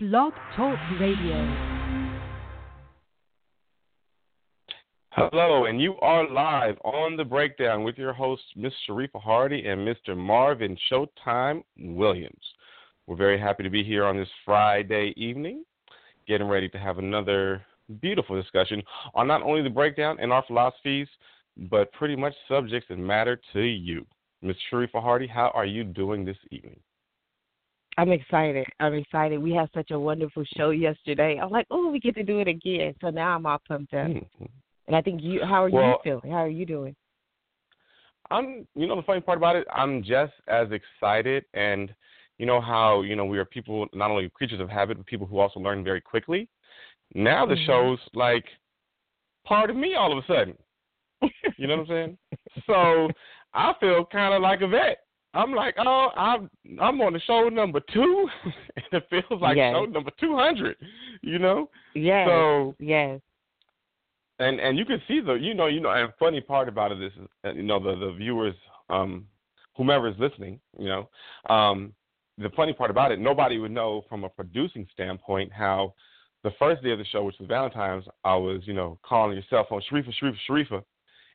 Blog Talk Radio. Hello, and you are live on the breakdown with your hosts, Ms. Sharifah Hardie and Mr. Marvin Showtime Williams. We're very happy to be here on this Friday evening, getting ready to have another beautiful discussion on not only the breakdown and our philosophies, but pretty much subjects that matter to you. Ms. Sharifah Hardie, how are you doing this evening? I'm excited. I'm excited. We had such a wonderful show yesterday. I'm like, oh, we get to do it again. So now I'm all pumped up. Mm-hmm. And I think you. How are well, you feeling? How are you doing? I'm. You know, the funny part about it, I'm just as excited. And you know how you know we are people, not only creatures of habit, but people who also learn very quickly. Now the mm-hmm. show's like part of me all of a sudden. You know what I'm saying? so I feel kind of like a vet. I'm like, oh, I'm I'm on the show number two, and it feels like yes. show number two hundred. You know? Yes. So yes. And and you can see the you know you know and funny part about it is uh, you know the the viewers um whomever is listening you know um the funny part about it nobody would know from a producing standpoint how the first day of the show which was Valentine's I was you know calling your cell phone Sharifah Sharifah Sharifah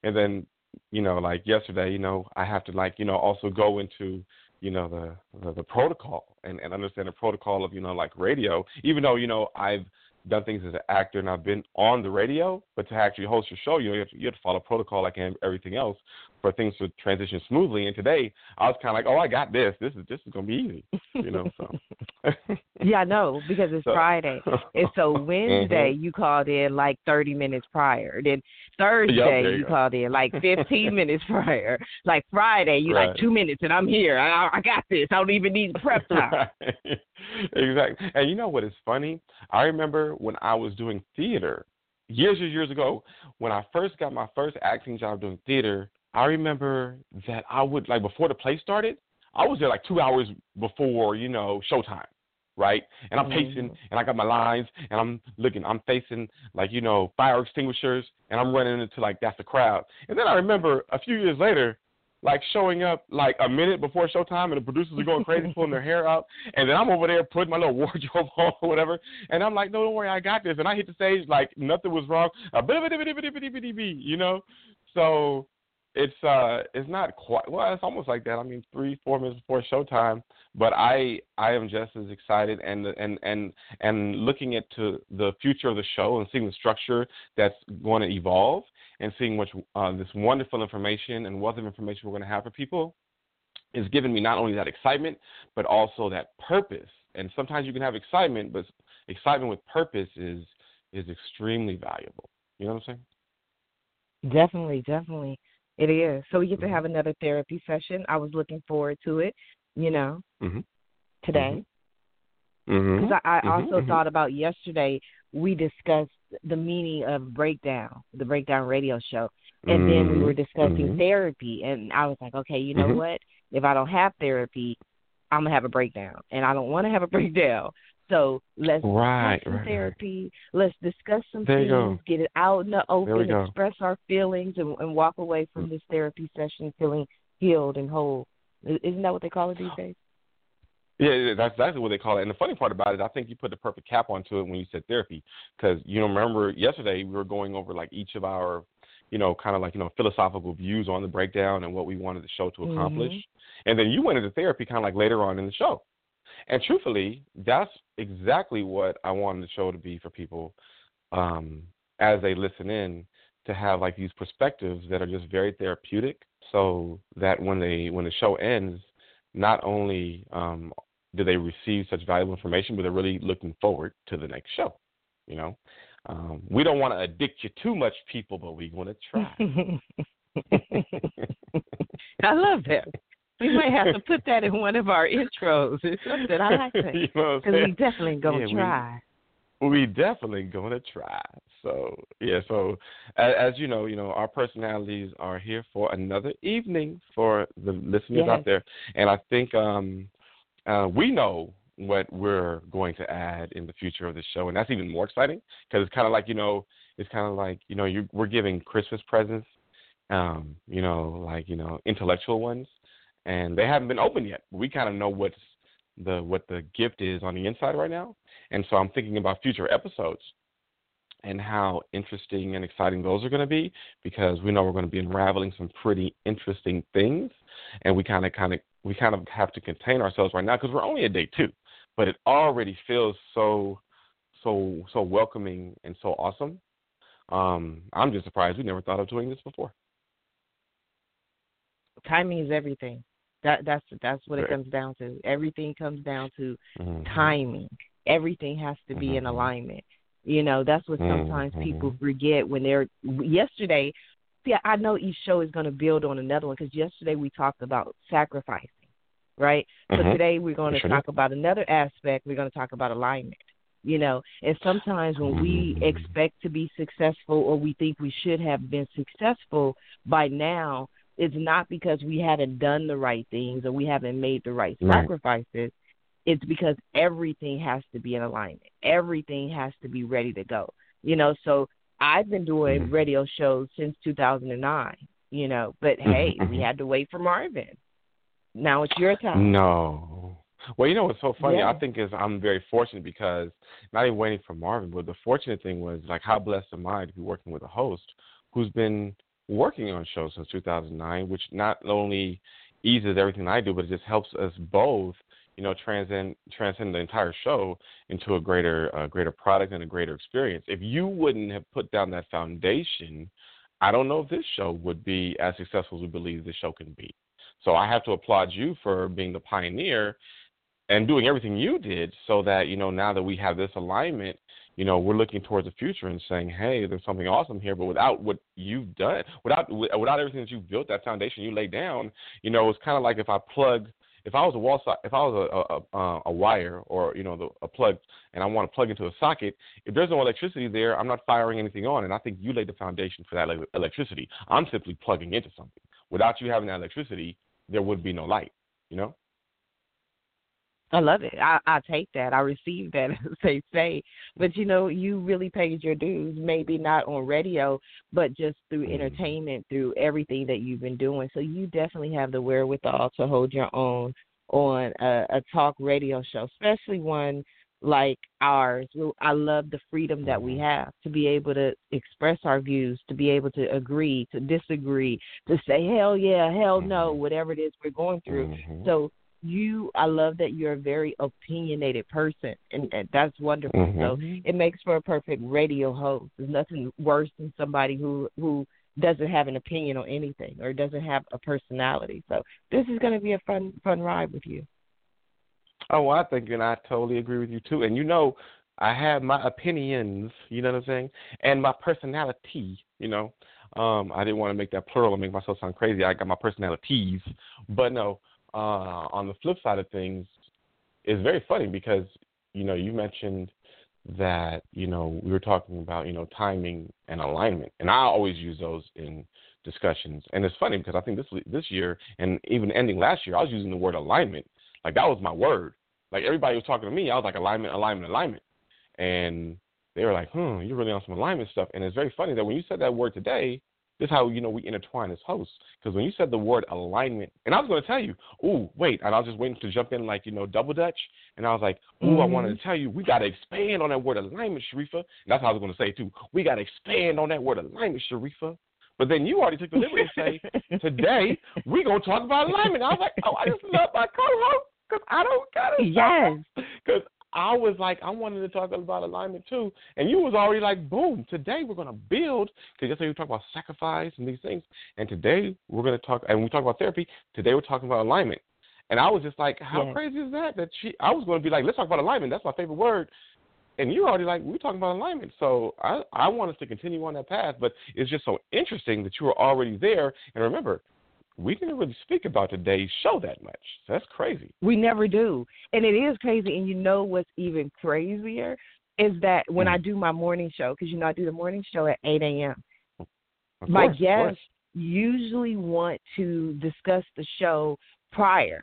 and then you know, like yesterday, you know, I have to like, you know, also go into, you know, the the, the protocol and, and understand the protocol of, you know, like radio, even though, you know, I've done things as an actor and I've been on the radio, but to actually host your show, you know, you have to, you have to follow protocol like everything else for things to transition smoothly. And today, I was kind of like, oh, I got this. This is this is gonna be easy, you know. So. yeah, no, because it's so. Friday, and so Wednesday mm-hmm. you called in like 30 minutes prior. Then Thursday yep, you, you called in like 15 minutes prior. Like Friday you right. like two minutes and I'm here. I, I got this. I don't even need prep time. exactly. And you know what is funny? I remember when I was doing theater years and years ago when I first got my first acting job doing theater I remember that I would like before the play started, I was there like two hours before, you know, showtime, right? And I'm mm-hmm. pacing and I got my lines and I'm looking, I'm facing like, you know, fire extinguishers and I'm running into like that's the crowd. And then I remember a few years later, like showing up like a minute before showtime and the producers are going crazy pulling their hair out and then I'm over there putting my little wardrobe on or whatever and I'm like, No, don't worry, I got this and I hit the stage like nothing was wrong. You know? So it's uh it's not quite well it's almost like that. I mean three four minutes before showtime but i i am just as excited and and and and looking into the future of the show and seeing the structure that's going to evolve and seeing what uh, this wonderful information and wealth of information we're going to have for people is giving me not only that excitement but also that purpose. And sometimes you can have excitement but excitement with purpose is is extremely valuable. You know what i'm saying? Definitely definitely it is. So we get to mm-hmm. have another therapy session. I was looking forward to it, you know, mm-hmm. today. Because mm-hmm. I, I mm-hmm. also mm-hmm. thought about yesterday, we discussed the meaning of breakdown, the breakdown radio show. And then we were discussing therapy. And I was like, okay, you know what? If I don't have therapy, I'm going to have a breakdown. And I don't want to have a breakdown. So let's right, some right, therapy. Right. Let's discuss some there things. Get it out in the open. Express our feelings and, and walk away from this therapy session feeling healed and whole. Isn't that what they call it these days? Yeah, that's exactly what they call it. And the funny part about it, I think you put the perfect cap onto it when you said therapy, because you know, remember yesterday we were going over like each of our, you know, kind of like you know philosophical views on the breakdown and what we wanted the show to accomplish, mm-hmm. and then you went into therapy kind of like later on in the show. And truthfully, that's exactly what I wanted the show to be for people um, as they listen in to have like these perspectives that are just very therapeutic so that when they when the show ends not only um, do they receive such valuable information but they're really looking forward to the next show you know? Um, we don't want to addict you too much people but we want to try. I love that we might have to put that in one of our intros. It's something I like you know Because we definitely gonna yeah, try. We, we definitely gonna try. So yeah, so as, as, you know, you know our personalities are here for another evening for the listeners yes. out there, and I think um, uh, we know what we're going to add in the future of the show, and that's even more exciting because it's kind of like you know, it's kind of like you know, you we're giving Christmas presents, um, you know, like you know, intellectual ones and they haven't been open yet. We kind of know what's the what the gift is on the inside right now. And so I'm thinking about future episodes and how interesting and exciting those are going to be because we know we're going to be unraveling some pretty interesting things and we kind of kind of we kind of have to contain ourselves right now because we're only at day 2 but it already feels so so so welcoming and so awesome um i'm just surprised we never thought of doing this before timing is everything that that's that's what right. it comes down to everything comes down to mm-hmm. timing everything has to be mm-hmm. in alignment you know, that's what sometimes mm-hmm. people forget when they're. Yesterday, see, I know each show is going to build on another one because yesterday we talked about sacrificing, right? Mm-hmm. So today we're going to sure talk about another aspect. We're going to talk about alignment. You know, and sometimes when we mm-hmm. expect to be successful or we think we should have been successful by now, it's not because we haven't done the right things or we haven't made the right, right. sacrifices it's because everything has to be in alignment. Everything has to be ready to go. You know, so I've been doing mm-hmm. radio shows since 2009, you know, but hey, we mm-hmm. had to wait for Marvin. Now it's your time. No. Well, you know what's so funny? Yeah. I think is I'm very fortunate because not even waiting for Marvin, but the fortunate thing was like how blessed am I to be working with a host who's been working on shows since 2009, which not only eases everything I do, but it just helps us both you know, transcend transcend the entire show into a greater uh, greater product and a greater experience. If you wouldn't have put down that foundation, I don't know if this show would be as successful as we believe this show can be. So I have to applaud you for being the pioneer and doing everything you did so that, you know, now that we have this alignment, you know, we're looking towards the future and saying, "Hey, there's something awesome here." But without what you've done, without without everything that you've built, that foundation you laid down, you know, it's kind of like if I plug if I was a wall so- if I was a a, a uh, wire or you know the, a plug and I want to plug into a socket, if there's no electricity there, I'm not firing anything on, and I think you laid the foundation for that electricity. I'm simply plugging into something. Without you having that electricity, there would be no light. You know. I love it. I, I take that. I receive that, as they say. But you know, you really paid your dues. Maybe not on radio, but just through mm-hmm. entertainment, through everything that you've been doing. So you definitely have the wherewithal to hold your own on a, a talk radio show, especially one like ours. I love the freedom that we mm-hmm. have to be able to express our views, to be able to agree, to disagree, to say hell yeah, hell no, Mm-hmm. whatever it is we're going through. Mhm. So you I love that you're a very opinionated person and, and that's wonderful. Mhm. So it makes for a perfect radio host. There's nothing worse than somebody who who doesn't have an opinion on anything or doesn't have a personality. So this is going to be a fun fun ride with you. Oh, well, I think, and I totally agree with you too. And you know, I have my opinions. You know what I'm saying? And my personality. You know, um, I didn't want to make that plural and make myself sound crazy. I got my personalities, but no uh, on the flip side of things, is very funny because you know you mentioned that you know we were talking about you know timing and alignment, and I always use those in discussions. And it's funny because I think this this year and even ending last year, I was using the word alignment. Like that was my word. Like everybody was talking to me, I was like alignment, alignment, alignment, and they were like, "Hmm, you're really on some alignment stuff." And it's very funny that when you said that word today, this is how you know we intertwine as hosts. Because when you said the word alignment, and I was going to tell you, ooh, wait, and I was just waiting to jump in like you know double dutch, and I was like, ooh, mm-hmm. I wanted to tell you we got to expand on that word alignment, Sharifah. And that's how I was going to say too. We got to expand on that word alignment, Sharifah. But then you already took the liberty to say today we're gonna talk about alignment. I was like, oh, I just love my co-host because I don't got it. Yes. Because I was like, I wanted to talk about alignment too, and you was already like, boom. Today we're gonna build because yesterday we talked about sacrifice and these things, and today we're gonna talk. And we talk about therapy. Today we're talking about alignment. And I was just like, how yes. crazy is that? That she, I was gonna be like, let's talk about alignment. That's my favorite word. And you're already like, we're talking about alignment. So I, I want us to continue on that path. But it's just so interesting that you were already there. And remember, we didn't really speak about today's show that much. That's crazy. We never do. And it is crazy. And you know what's even crazier is that when Mm. I do my morning show, because you know I do the morning show at 8 a.m., my course, of course. guests usually want to discuss the show prior.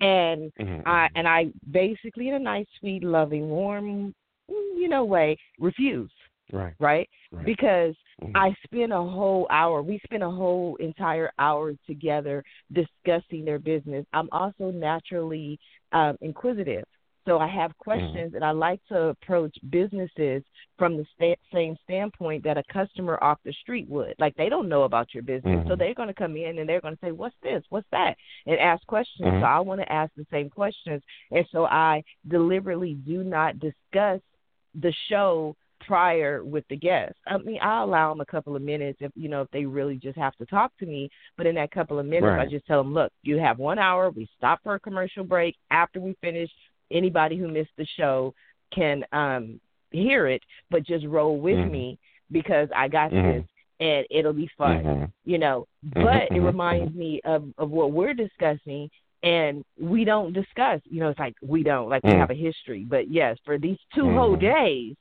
And Mhm, I mhm. and I basically in a nice, sweet, loving, warm, you know way refuse, right, right? right. Because Mm-hmm. I spend a whole hour. We spend a whole entire hour together discussing their business. I'm also naturally um, inquisitive. So I have Mm-hmm. questions, and I like to approach businesses from the sta- same standpoint that a customer off the street would. Like they don't know about your business, so Mhm. they're going to come in and they're going to say, "What's this? What's that?" and ask questions. Mhm. So I want to ask the same questions, and so I deliberately do not discuss the show prior with the guests. I mean, I allow them a couple of minutes if you know if they really just have to talk to me. But in that couple of minutes, I just tell them, look, you have one hour. We stop for a commercial break. After we finish, anybody who missed the show can um hear it, but just roll with Mhm. me because I got Mhm. this and it'll be fun. Mhm. You know, Mhm, but it mhm, reminds me of of what we're discussing and we don't discuss. You know, it's like we don't like we Mm. have a history. But yes, for these 2 whole Mhm. days,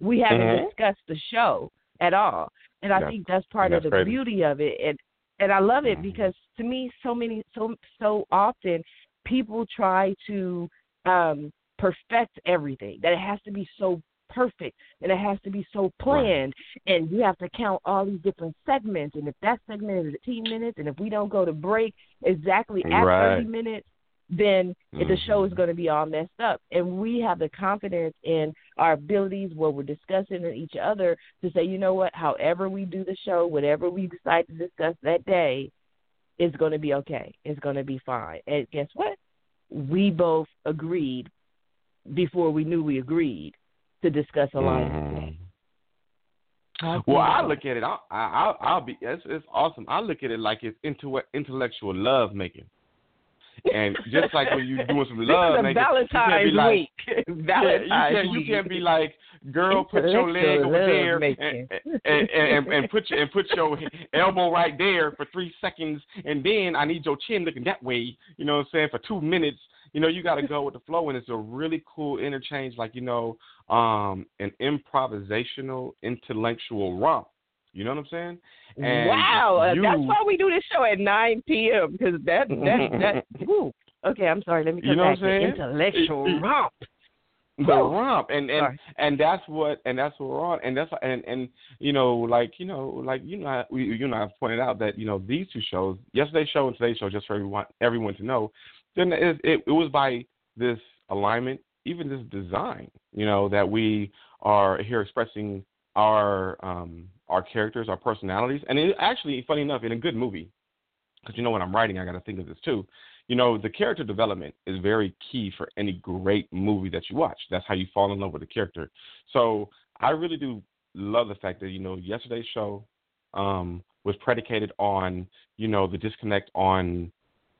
we haven't Mhm. discussed the show at all. And I Yeah. think that's part And of the crazy. beauty of it. And and I love it Mhm. because to me so many so so often people try to um perfect everything. That it has to be so perfect and it has to be so planned and you have to count all these different segments and if that segment is 15 minutes and if we don't go to break exactly at Right. 30 minutes then the show is Mhm. going to be all messed up and we have the confidence in our abilities what we're discussing with each other to say you know what however we do the show whatever we decide to discuss that day is going to be okay it's going to be fine and guess what we both agreed before we knew we agreed to discuss alignment. Mhm. Well, I look at it. I'll, I'll, I'll be. It's, it's awesome. I look at it like it's into intellectual love making, and just like when you're doing some love this is a making, you can't be Valentine's like, week. Valentine's yeah, you can't, you can't be like, girl, put your leg over there and, and, and, and put your and put your elbow right there for three seconds, and then I need your chin looking that way. You know what I'm saying? For two minutes. You know, you got to go with the flow, and it's a really cool interchange, like you know, um, an improvisational intellectual romp. You know what I'm saying? And wow, uh, you- that's why we do this show at 9 p.m. Because that that that. Woo. Okay, I'm sorry. Let me come You know what back. I'm saying? The intellectual romp. the romp and and Sorry. and that's what and that's what we're on and that's and and you know like you know like you know we you know I've pointed out that you know these two shows yesterday's show and today's show just for everyone everyone to know then it, it it was by this alignment even this design you know that we are here expressing our um our characters our personalities and it actually funny enough in a good movie because you know when I'm writing I got to think of this too you know, the character development is very key for any great movie that you watch. That's how you fall in love with a character. So I really do love the fact that, you know, yesterday's show um, was predicated on, you know, the disconnect on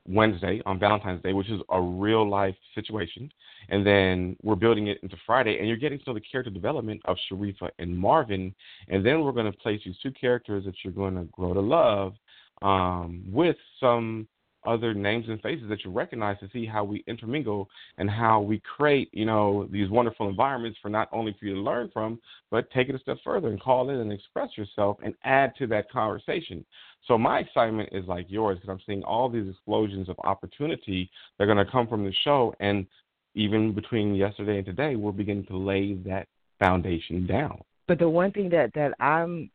Wednesday, on Valentine's Day, which is a real life situation. And then we're building it into Friday, and you're getting to the character development of Sharifah and Marvin. And then we're going to place these two characters that you're going to grow to love um, with some other names and faces that you recognize to see how we intermingle and how we create, you know, these wonderful environments for not only for you to learn from, but take it a step further and call in and express yourself and add to that conversation. So my excitement is like yours because I'm seeing all these explosions of opportunity that are going to come from the show, and even between yesterday and today, we're beginning to lay that foundation down. But the one thing that that I'm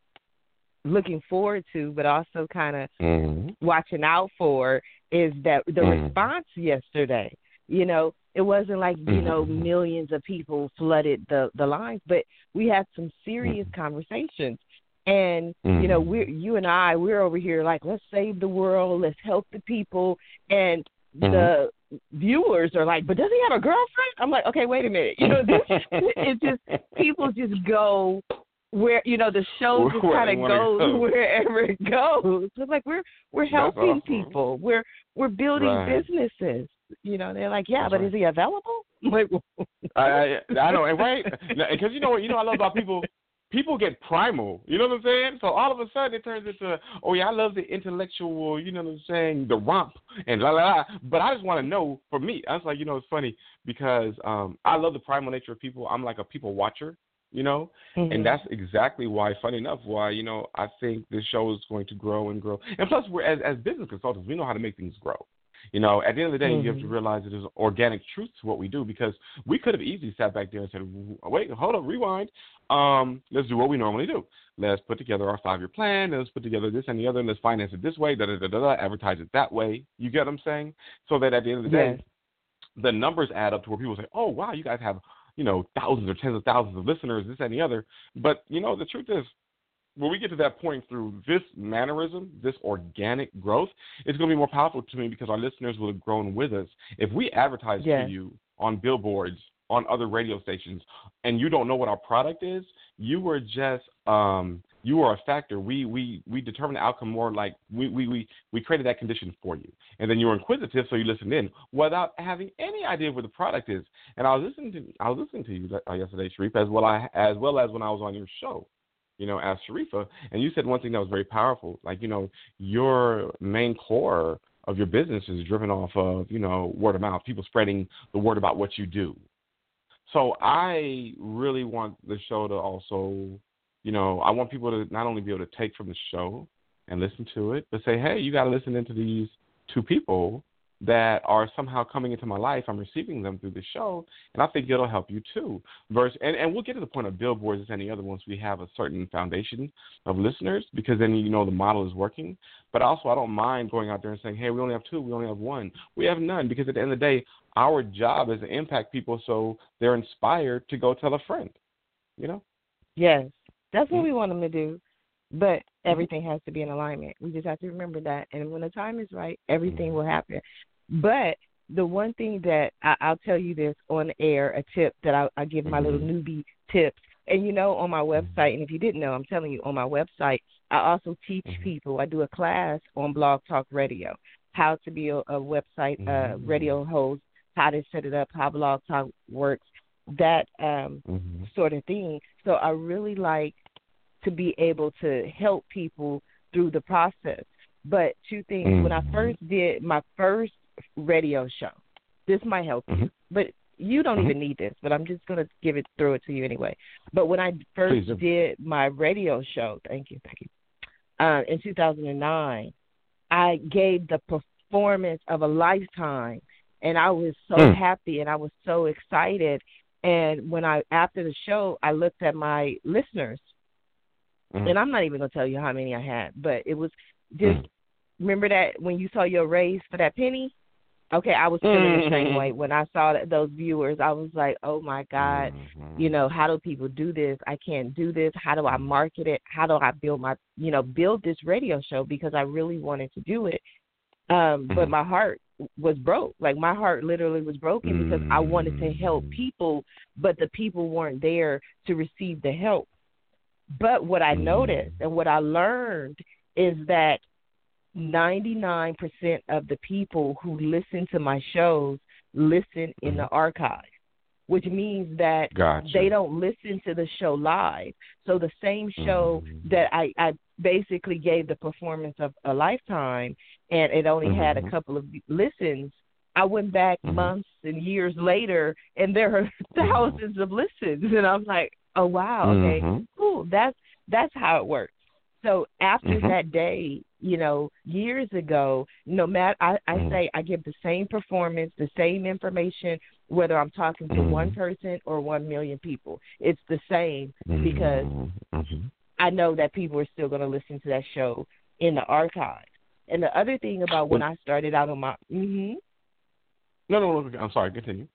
looking forward to, but also kind of Mm-hmm. watching out for, is that the Mhm. response yesterday. You know, it wasn't like you know Mhm. millions of people flooded the the lines, but we had some serious Mhm. conversations. And you know, Mhm. we're you and I, we're over here like, let's save the world, let's help the people, and Mhm. the viewers are like, but does he have a girlfriend? I'm like, okay, wait a minute. You know, this it's just people just go where you know the show just kind of goes go. wherever it goes. It's like we're we're helping awesome. people. We're we're building Right. businesses. You know, they're like, yeah, That's but right. is he available? I'm like, I, I I know, and right? Because you know what you know I love about people. People get primal. You know what I'm saying? So all of a sudden it turns into, oh yeah, I love the intellectual. You know what I'm saying? The romp and la la la. But I just want to know. For me, I was like, you know, it's funny because um I love the primal nature of people. I'm like a people watcher. You know, Mhm. and that's exactly why. Funny enough, why you know I think this show is going to grow and grow. And plus, we're as as business consultants, we know how to make things grow. You know, at the end of the day, mm-hmm. you have to mm-hmm. realize that there's organic truth to what we do because we could have easily sat back there and said, "Wait, hold up, rewind. Um, let's do what we normally do. Let's put together our five-year plan. Let's put together this and the other. And let's finance it this way. Da da da da. da advertise it that way. You get what I'm saying? So that at the end of the day, yes. the numbers add up to where people say, "Oh, wow, you guys have." You know, thousands or tens of thousands of listeners, this and the other. But you know, the truth is, when we get to that point through this mannerism, this organic growth, it's going to be more powerful to me because our listeners will have grown with us. If we advertise yes. to you on billboards, on other radio stations, and you don't know what our product is, you were just um, you are a factor. We we we determine the outcome more like we, we we we created that condition for you, and then you were inquisitive, so you listened in without having any idea what the product is. And I was listening to I was listening to you uh, yesterday, Sharif, as well I as well as when I was on your show you know, as Sharifah, and you said one thing that was very powerful. Like, you know, your main core of your business is driven off of, you know, word of mouth, people spreading the word about what you do. So I really want the show to also, you know, I want people to not only be able to take from the show and listen to it, but say, hey, you got to listen into these two people that are somehow coming into my life. I'm receiving them through the show, and I think it'll help you too. Verse, and, and we'll get to the point of billboards as any other once we have a certain foundation of listeners, because then you know the model is working. But also, I don't mind going out there and saying, "Hey, we only have two, we only have one, we have none," because at the end of the day, our job is to impact people so they're inspired to go tell a friend. You know? Yes, that's what mm-hmm. we want them to do. But everything has to be in alignment. We just have to remember that. And when the time is right, everything will happen. But the one thing that I, I'll tell you this on air, a tip that I, I give my little newbie tips. And you know, on my website, and if you didn't know, I'm telling you, on my website, I also teach mm-hmm. people. I do a class on Blog Talk Radio, how to be a, a website uh, mm-hmm. radio host, how to set it up, how Blog Talk works, that um, mm-hmm. sort of thing. So I really like to be able to help people through the process. But two things: mm-hmm. when I mm-hmm. first did my first radio show, this might help mm-hmm. you, but you don't mm-hmm. even need this. But I'm just gonna give it, throw it to you anyway. But when I first did my radio show, thank you, thank you, uh, in 2009, I gave the performance of a lifetime, and I was so mm. happy and I was so excited. And when I after the show, I looked at my listeners Mm-hmm. And I'm not even gonna tell you how many I had, but it was just mm-hmm. remember that when you saw your raise for that penny. Okay, I was feeling mm-hmm. the same way when I saw that, those viewers. I was like, "Oh my God, mm-hmm. you know, how do people do this? I can't do this. How do I market it? How do I build my, you know, build this radio show because I really wanted to do it, um, but mm-hmm. my heart was broke. Like my heart literally was broken because I wanted to help mm-hmm. people, but the people weren't there to receive the help. But what I noticed and what I learned is that 99% of the people who listen to my shows listen in the archive, which means that gotcha. they don't listen to the show live. So the same show mm-hmm. that I, I basically gave the performance of a lifetime and it only mm-hmm. had a mm-hmm. couple of listens. I went back mm-hmm. months and years later and there are mm-hmm. thousands of listens and I'm like, oh wow, okay, mm-hmm. cool. That's that's how it works. So after mm-hmm. that day, you know, years ago, no matter I, I mm-hmm. say I give the same performance, the same information, whether I'm talking to mm-hmm. one person or one million people. It's the same because mm-hmm. I know that people are still going to listen to that show in the archive. And the other thing about when I started out on my mm-hmm. No, no, no. I'm sorry. Continue.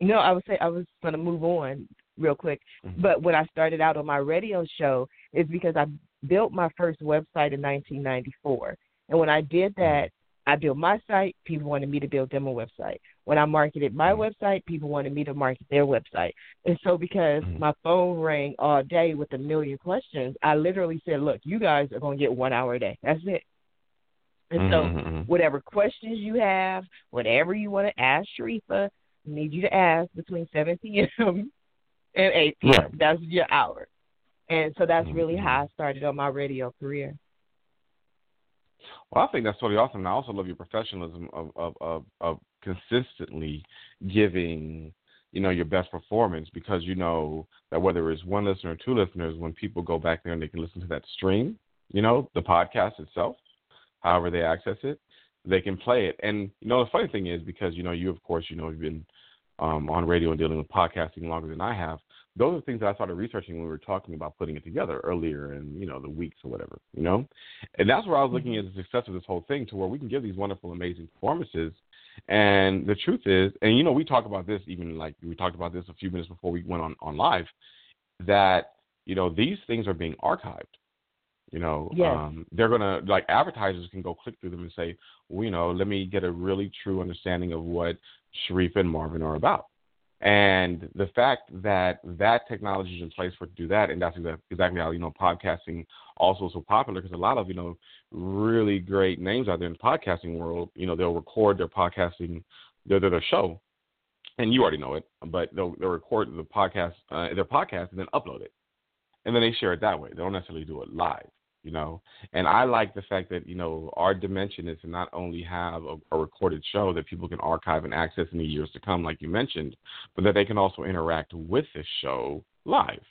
No, I was say I was going to move on real quick. Mm-hmm. But when I started out on my radio show, is because I built my first website in 1994. And when I did mm-hmm. that, I built my site. People wanted me to build them a website. When I marketed my mm-hmm. website, people wanted me to market their website. And so, because mm-hmm. my phone rang all day with a million questions, I literally said, "Look, you guys are going to get one hour a day. That's it." And so, mm-hmm. whatever questions you have, whatever you want to ask Sharifah, I need you to ask between 7 p.m and 8 p.m. Right. That's your hour. And so that's really mm-hmm. how I started on my radio career. Well, I think that's totally awesome. And I also love your professionalism of, of, of, of consistently giving, you know, your best performance because you know that whether it's one listener or two listeners, when people go back there and they can listen to that stream, you know, the podcast itself, however they access it, they can play it. And you know, the funny thing is because you know you of course you know you've been um, on radio and dealing with podcasting longer than I have. Those are things that I started researching when we were talking about putting it together earlier in you know the weeks or whatever, you know. And that's where I was looking Mm-hmm. at the success of this whole thing, to where we can give these wonderful, amazing performances. And the truth is, and you know, we talk about this even like we talked about this a few minutes before we went on on live, that you know these things are being archived. You know, Yes. um, they're gonna like advertisers can go click through them and say, well, you know, let me get a really true understanding of what Sharif and Marvin are about. And the fact that that technology is in place for to do that, and that's exactly, how you know podcasting also is so popular because a lot of you know really great names out there in the podcasting world, you know, they'll record their podcasting their their, their show, and you already know it, but they'll they'll record the podcast uh, their podcast and then upload it, and then they share it that way. They don't necessarily do it live you know. And I like the fact that you know our dimension is to not only have a, a recorded show that people can archive and access in the years to come, like you mentioned, but that they can also interact with this show live,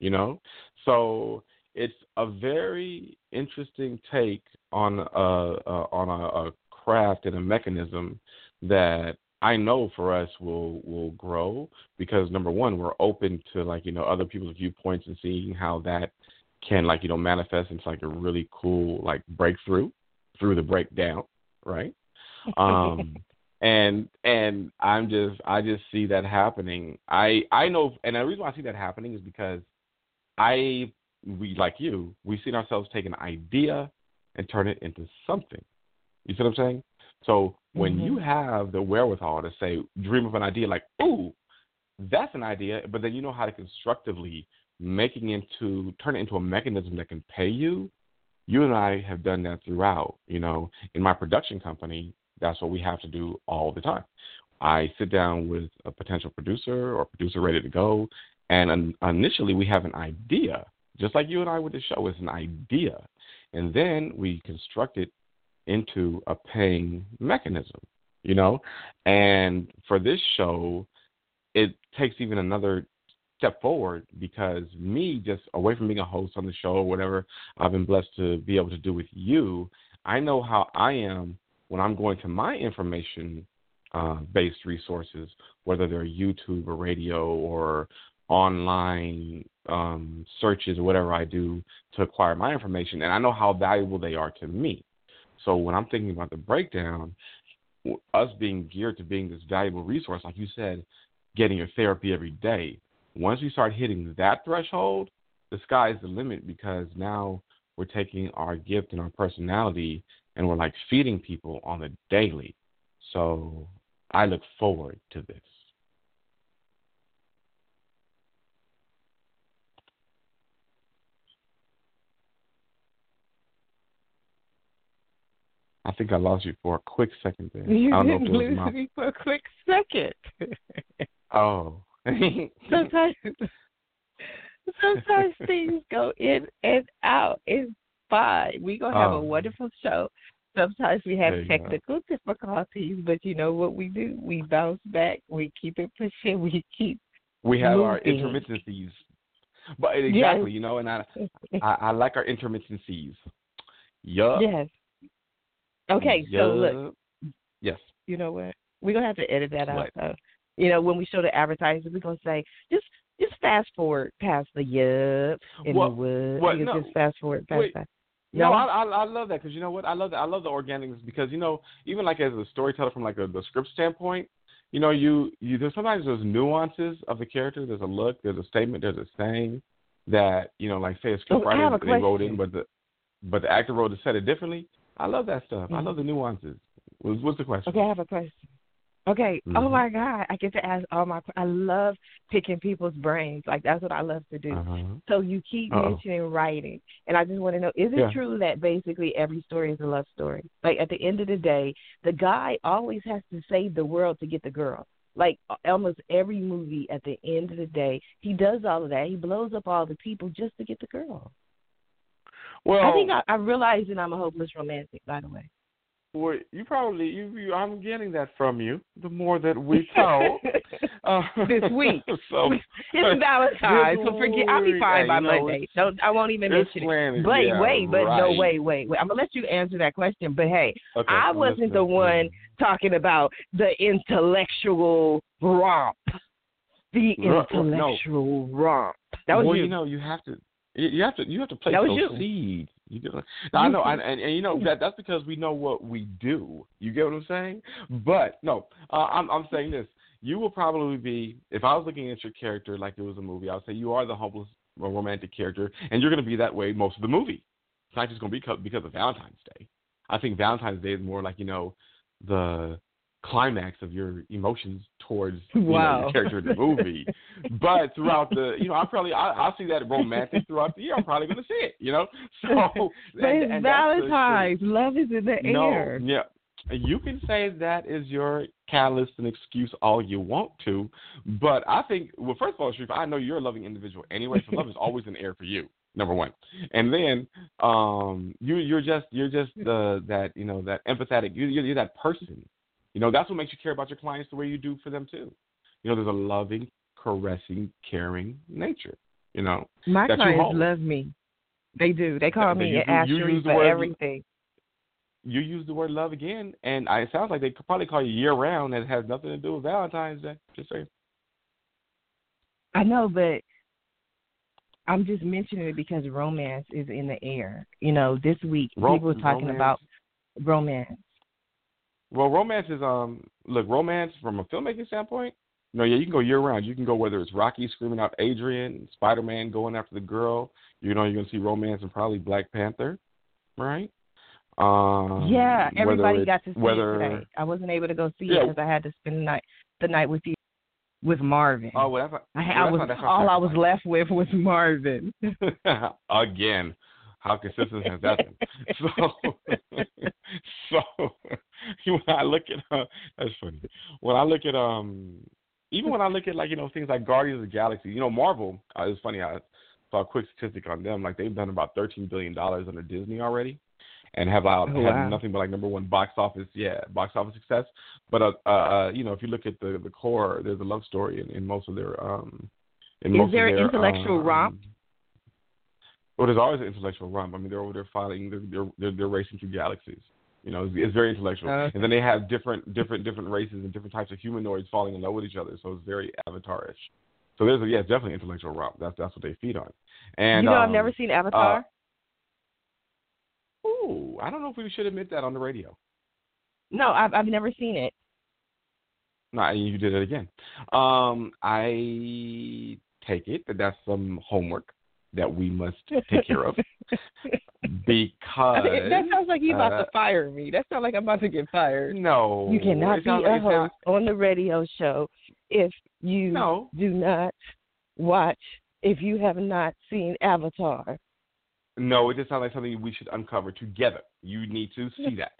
you know. So it's a very interesting take on a, a on a, a craft and a mechanism that I know for us will will grow because number one, we're open to like you know other people's viewpoints and seeing how that can like you know manifest into like a really cool like breakthrough through the breakdown, right? Um, and and I'm just I just see that happening. I I know, and the reason why I see that happening is because I we like you we've seen ourselves take an idea and turn it into something. You see what I'm saying? So when Mhm. you have the wherewithal to say dream of an idea like ooh that's an idea, but then you know how to constructively making into turn it into a mechanism that can pay you. You and I have done that throughout. You know, in my production company, that's what we have to do all the time. I sit down with a potential producer or producer ready to go, and un- initially we have an idea, just like you and I with the show. It's an idea, and then we construct it into a paying mechanism. You know, and for this show, it takes even another step forward because me just away from being a host on the show or whatever I've been blessed to be able to do with you, I know how I am when I'm going to my information uh, based resources, whether they're YouTube or radio or online um, searches or whatever I do to acquire my information, and I know how valuable they are to me. So when I'm thinking about the breakdown, us being geared to being this valuable resource, like you said, getting your therapy every day. Once we start hitting that threshold, the sky is the limit because now we're taking our gift and our personality and we're like feeding people on the daily. So I look forward to this. I think I lost you for a quick second there. You I don't know if didn't lose my me for a quick second. Oh. Sometimes, sometimes things go in and out. It's fine. We gonna have Oh. a wonderful show. Sometimes we have you go. technical difficulties, but you know what we do? We bounce back. We keep it pushing. We keep. we have our moving. intermittencies. But exactly, you know, and I, I I like our intermittencies. Yup. yes. Okay, so look, Yes. you know what? We're gonna have to edit that out though. You know, when we show the advertisers, we're gonna say just just fast forward past the yup and the what? No. just fast forward past Wait. that. No, I, I I love that because you know what I love that I love the organics because you know even like as a storyteller from like a, the script standpoint, you know you you there's sometimes there's nuances of the character. There's a look, there's a statement, there's a saying that you know like say a script Oh, writer they wrote in, but the but the actor wrote to set it differently. I love that stuff. I Mhm. love the nuances. What's, what's the question? Okay, I have a question. Okay. Oh Mhm. my God, I get to ask all my. I love picking people's brains. Like that's what I love to do. Uh-huh. So you keep Uh-oh. mentioning writing, and I just want to know: is it Yeah. true that basically every story is a love story? Like at the end of the day, the guy always has to save the world to get the girl. Like almost every movie, at the end of the day, he does all of that. He blows up all the people just to get the girl. Well, I think I, I realize that I'm a hopeless romantic. By the way. Well, you probably you, you I'm getting that from you. The more that we talk uh, this week, so it's Valentine's, so forget. I'll be fine by Monday. So I won't even mention it. But Wait, yeah, wait, but right. no, wait, wait, wait. I'm gonna let you answer that question. But hey, Okay, I wasn't the one talking about the intellectual romp. The No, no. intellectual romp. That was well, you. you know, you have to. You have to. You have to was those you. seeds. You get what- I know, and, and, and you know that that's because we know what we do. You get what I'm saying? But no, uh, I'm I'm saying this. You will probably be if I was looking at your character like it was a movie. I would say you are the hopeless romantic character, and you're going to be that way most of the movie. It's not just going to be because, because of Valentine's Day. I think Valentine's Day is more like you know the climax of your emotions towards you know, Wow. your character in the movie. but throughout the, you know, I probably I, I'll see that romantic throughout the year. I'm probably going to see it. You know, so but and- it's and the- Valentine's. Love is in the no, air. yeah. You can say that is your catalyst and excuse all you want to, but I think well, first of all, Sharif, I know you're a loving individual anyway, so love is always in the air for you. Number one, and then um, you you're just you're just the that you know that empathetic. You you're, you're that person. You know that's what makes you care about your clients the way you do for them too. You know, there's a loving, caressing, caring nature. You know, My clients love me. They do. They call Yeah, me an Ashery for everything. you use the word love again, and I, it sounds like they could probably call you year round. That has nothing to do with Valentine's Day. Just saying. I know, but I'm just mentioning it because romance is in the air. You know, this week people are talking romance- about romance. Well, romance is um look romance from a filmmaking standpoint. No, yeah, you can go year round. You can go whether it's Rocky screaming out Adrian, Spider Man going after the girl. You know, you're gonna see romance and probably Black Panther, right? Um, yeah, everybody got to see whether, it today. I wasn't able to go see Yeah. it because I had to spend the night the night with you with Marvin. Oh, well, that's I, well, I was not- that's not all I was left with was Marvin. Again, how consistent has that been? So, so when I look at uh, that's funny. When I look at um, even when I look at like you know things like Guardians of the Galaxy, you know Marvel. Uh, it's funny. I saw a quick statistic on them. Like they've done about thirteen billion dollars under Disney already, and have out Oh, had wow. nothing but like number one box office. Yeah, box office success. But uh, uh, uh you know if you look at the the core, there's a love story in, in most of their um. In Is most there intellectual um, romp? Well, there's always an intellectual romp. I mean, they're over there fighting. They're they're, they're, they're racing through galaxies. You know, it's, it's very intellectual. Okay. And then they have different different different races and different types of humanoids falling in love with each other. So it's very Avatar-ish. So there's a yeah, definitely intellectual romp. That's that's what they feed on. And you know, I've um, never seen Avatar. Ooh, I don't know if we should admit that on the radio. no, I've I've never seen it. No, you did it again. Um, I take it that that's some homework that we must take care of because that sounds like you about uh, to fire me. That sounds like I'm about to get fired. No, You cannot be sounds a like- it sounds- host on the radio show if you No, do not watch, if you have not seen Avatar. no, it just sounds like something we should uncover together. You need to see that,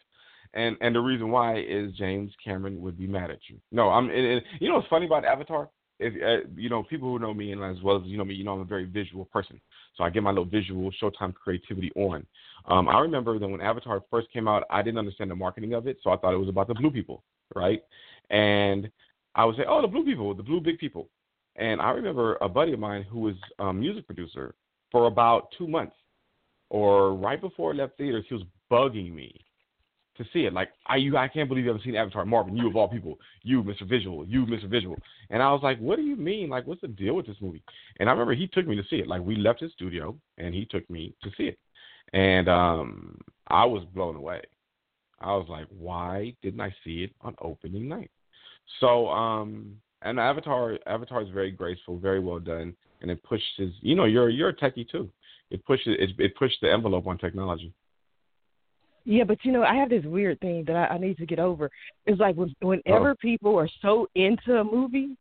and and the reason why is James Cameron would be mad at you. No, I'm. And, and you know what's funny about Avatar? If uh, you know people who know me and as well as you know me, you know I'm a very visual person. So I get my little visual Showtime creativity on. Um, I remember that when Avatar first came out, I didn't understand the marketing of it, so I thought it was about the blue people, right? And I would say, oh, the blue people, the blue big people. And I remember a buddy of mine who was a music producer for about two months, or right before it left theaters, he was bugging me to see it. Like, I you, I can't believe you haven't seen Avatar. Marvin, you of all people, you, Mr. Visual, you, Mr. Visual. And I was like, what do you mean? Like, what's the deal with this movie? And I remember he took me to see it. Like, we left his studio, and he took me to see it. And um, I was blown away. I was like, why didn't I see it on opening night? So, um, and Avatar, Avatar is very graceful, very well done, and it pushes. You know, you're you're a techie too. It pushes it, it pushed the envelope on technology. Yeah, but you know, I have this weird thing that I, I need to get over. It's like when, whenever Uh-oh. people are so into a movie,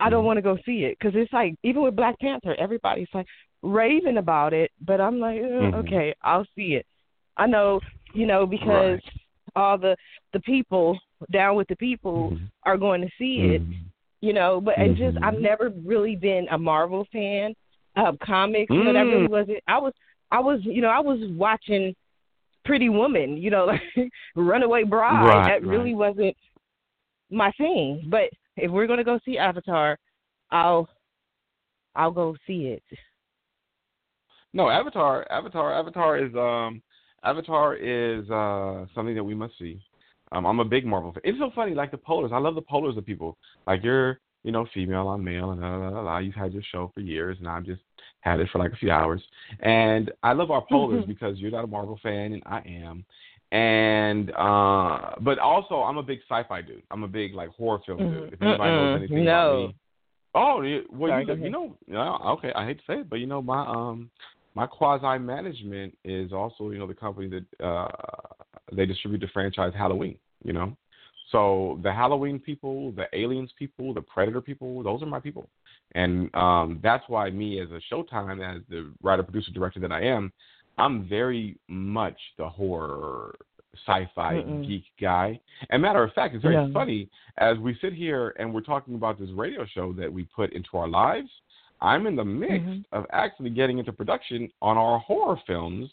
I don't Mhm. want to go see it because it's like even with Black Panther, everybody's like raving about it, but I'm like, uh, Mhm. okay, I'll see it. I know, you know, because all the the people down with the people Mhm. are going to see it, Mhm. you know. But it's just. I've never really been a Marvel fan of comics. You know, that really Mm. wasn't. I was I was you know I was watching Pretty Woman, you know, like Runaway Bride. Right, that really wasn't my thing. But if we're gonna go see Avatar, I'll I'll go see it. No, Avatar, Avatar, Avatar is um, Avatar is uh something that we must see. Um, I'm a big Marvel fan. It's so funny, like the polars. I love the polars of people. Like you're, you know, female, I'm male, and blah, blah, blah, blah. You've had your show for years, and I'm just had it for like a few hours. And I love our polars because you're not a Marvel fan, and I am. And uh but also I'm a big sci-fi dude. I'm a big like horror film dude. If anybody knows anything no. about me, Oh, well, Sorry, you, go you know, okay, I hate to say it, but you know, my um, my quasi management is also, you know, the company that uh, they distribute the franchise Halloween. You know, so the Halloween people, the aliens people, the Predator people, those are my people, and um, that's why me as a Showtime, as the writer, producer, director that I am, I'm very much the horror sci-fi Mm-mm. geek guy. And matter of fact, it's very Yeah. funny as we sit here and we're talking about this radio show that we put into our lives. I'm in the midst Mhm. of actually getting into production on our horror films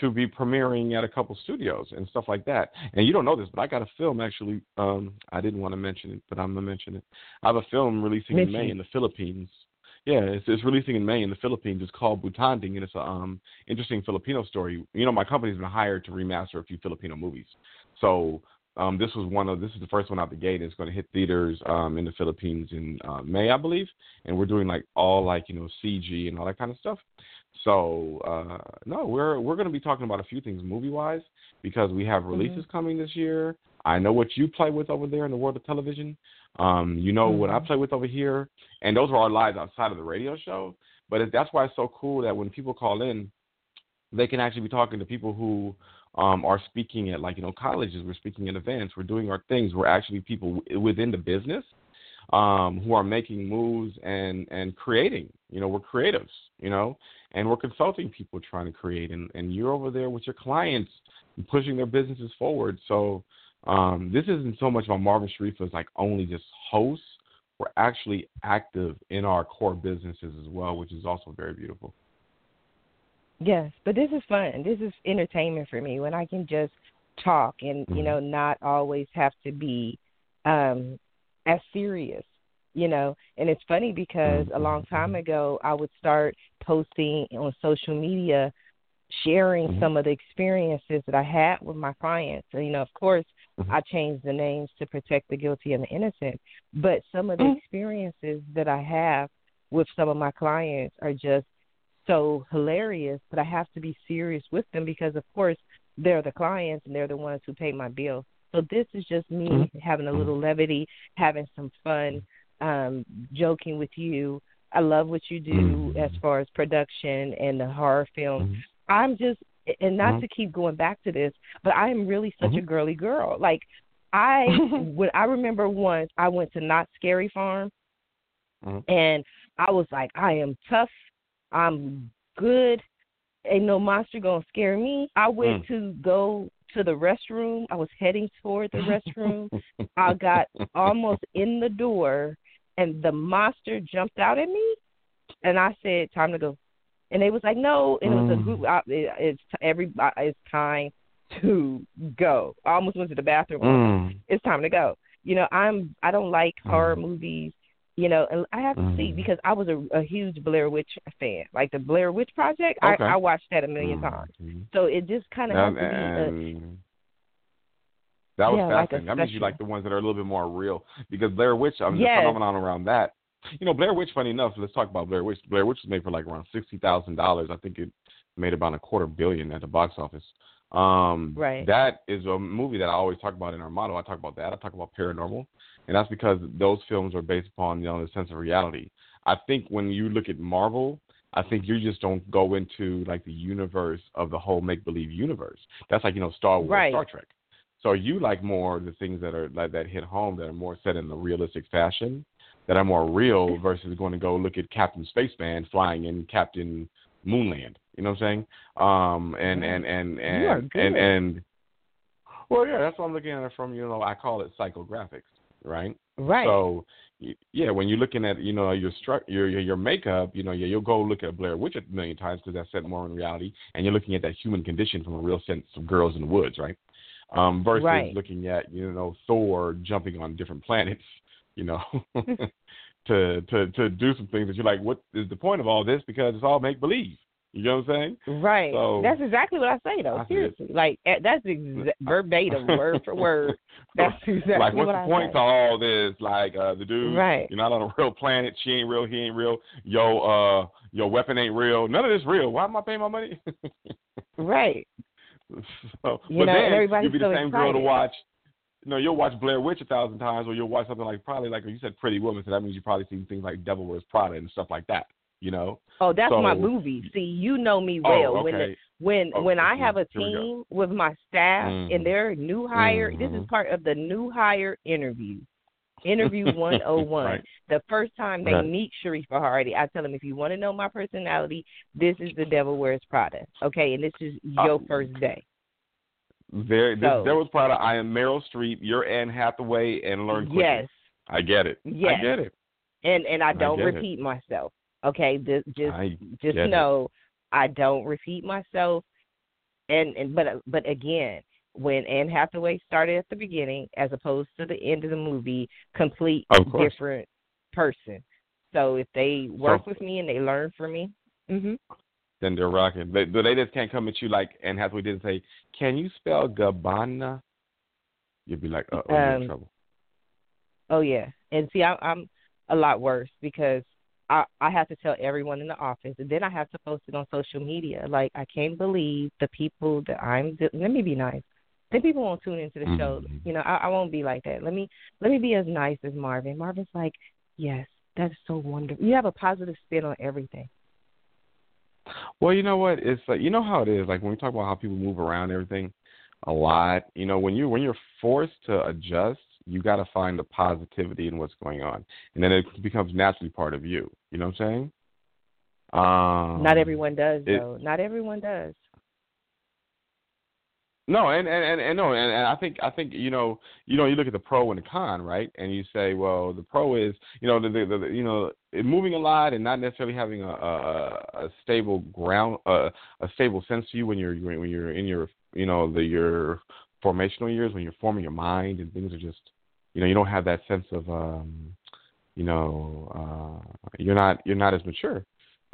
to be premiering at a couple studios and stuff like that. And you don't know this, but I got a film actually. Um, I didn't want to mention it, but I'm gonna mention it. I have a film releasing in May in the Philippines. Yeah, it's, it's releasing in May in the Philippines. It's called Butanding, and it's a um, interesting Filipino story. You know, my company's been hired to remaster a few Filipino movies. So um, this was one of this is the first one out the gate. It's going to hit theaters um, in the Philippines in uh, May, I believe, and we're doing like all like you know CG and all that kind of stuff. So uh, no, we're we're going to be talking about a few things movie wise because we have releases coming this year. I know what you play with over there in the world of television. Um, you know what I Mhm. play with over here, and those are our lives outside of the radio show. But it, that's why it's so cool that when people call in, they can actually be talking to people who um, are speaking at like you know colleges. We're speaking at events. We're doing our things. We're actually people w- within the business um, who are making moves and and creating. You know, we're creatives. You know, and we're consulting people trying to create. And and you're over there with your clients pushing their businesses forward. So um, this isn't so much about Marvin Sharif as like only just hosts. We're actually active in our core businesses as well, which is also very beautiful. Yes, but this is fun. This is entertainment for me when I can just talk and you Mhm. know not always have to be um as serious, you know. And it's funny because a long time ago I would start posting on social media sharing Mhm. some of the experiences that I had with my clients. And you know, of course, Mhm. I changed the names to protect the guilty and the innocent, but some of the Mhm. experiences that I have with some of my clients are just so hilarious, but I have to be serious with them because, of course, they're the clients and they're the ones who pay my bills. So this is just me Mhm. having a little levity, having some fun, um, joking with you. I love what you do Mhm. as far as production and the horror films. Mhm. I'm just, and not Mhm. to keep going back to this, but I am really such a Mhm. girly girl. Like I, when I remember once I went to Knott's Scary Farm, Mhm. and I was like, I am tough. I'm good. Ain't no monster gonna scare me. I went Mm. to go to the restroom. I was heading toward the restroom. I got almost in the door, and the monster jumped out at me, and I said, "Time to go." And they was like, "No," and it was a Mm. group. I, it, it's every. It's time to go. I almost went to the bathroom. Mm. It's time to go. You know, I'm. I don't like horror Mm. movies. You know, and I have to see Mm. because I was a, a huge Blair Witch fan. Like the Blair Witch Project, Okay. I, I watched that a million Mm. times. So it just kind of has to be. A, that was Yeah, like fascinating. that means you like the ones that are a little bit more real because Blair Witch. I mean, Yes. the phenomenon around that. You know, Blair Witch. Funny enough, let's talk about Blair Witch. Blair Witch was made for like around sixty thousand dollars. I think it made about a quarter billion at the box office. Um, Right. That is a movie that I always talk about in our model. I talk about that. I talk about paranormal, and that's because those films are based upon you know the sense of reality. I think when you look at Marvel, I think you just don't go into like the universe of the whole make believe universe. That's like you know Star Wars, Right. Star Trek. So you like more the things that are like that hit home that are more set in a realistic fashion, that are more real versus going to go look at Captain Spaceman flying in Captain Moonland. You know what I'm saying? Um, and and and and You are good. and and well, yeah, that's what I'm looking at it from. You know, I call it psychographics, right? right. So yeah, when you're looking at you know your stru- your your, your makeup, you know, yeah, you'll go look at Blair Witch a million times because that's set more in reality, and you're looking at that human condition from a real sense of girls in the woods, right? Um, versus right. looking at you know Thor jumping on different planets, you know, to to to do some things that you're like, what is the point of all this? Because it's all make believe. You know what I'm saying? Right. So, that's exactly what I say though. I Seriously, like eh, that's exa- verbatim, word for word. That's exactly what I'm saying. like, what's what the I point say. to all this? Like, uh, the dude, Right. you're not on a real planet. She ain't real. He ain't real. Yo, uh, your weapon ain't real. None of this real. Why am I paying my money? Right. so, You but know, then you'll be the so same girl to watch. You know, you'll watch Blair Witch a thousand times, or you'll watch something like probably like you said, Pretty Woman. So that means you've probably seen things like Devil Wears Prada and stuff like that. You know? Oh, that's my movie. See, you know me Oh, well. When the, okay. when Oh, when I have a Here we go. team with my staff Mhm. and they're new hire, this is Mhm. part of the new hire interview. Interview 101. Right. The first time they Right. meet Sharifah Hardie, I tell them if you want to know my personality, this is the Devil Wears Prada. Okay, and this is your Uh, first day. This, So- there was Prada. I am Meryl Streep. You're Anne Hathaway, and learn quickly. Yes, I get it. Yes. I get it. and and I don't it. repeat myself. Okay, this, just I just get it. know I don't repeat myself. And and but but again, when Anne Hathaway started at the beginning, as opposed to the end of the movie, complete different person. So if they work So- with me and they learn from me, hmm Then they're rocking. They, they just can't come at you like Anne Hathaway did and say, "Can you spell Gabbana?" You'd be like, "Uh oh, you're in Um, trouble." oh yeah. And see, I, I'm a lot worse because I I have to tell everyone in the office, and then I have to post it on social media. Like I can't believe the people that I'm. Let me be nice. Then people won't tune into the show. Mhm. You know, I, I won't be like that. Let me let me be as nice as Marvin. Marvin's like, yes, that's so wonderful. You have a positive spin on everything. Well, you know what? It's like you know how it is. Like when we talk about how people move around and everything a lot. You know, when you when you're forced to adjust, you got to find the positivity in what's going on, and then it becomes naturally part of you. You know what I'm saying? Um, Not everyone does it- though. Not everyone does. No, and and and, and no, and, and I think I think you know you know you look at the pro and the con, right? And you say, well, the pro is you know the, the, the you know moving a lot and not necessarily having a a, a stable ground uh, a stable sense to you when you're when you're in your you know the your formational years when you're forming your mind and things are just you know you don't have that sense of um you know uh you're not you're not as mature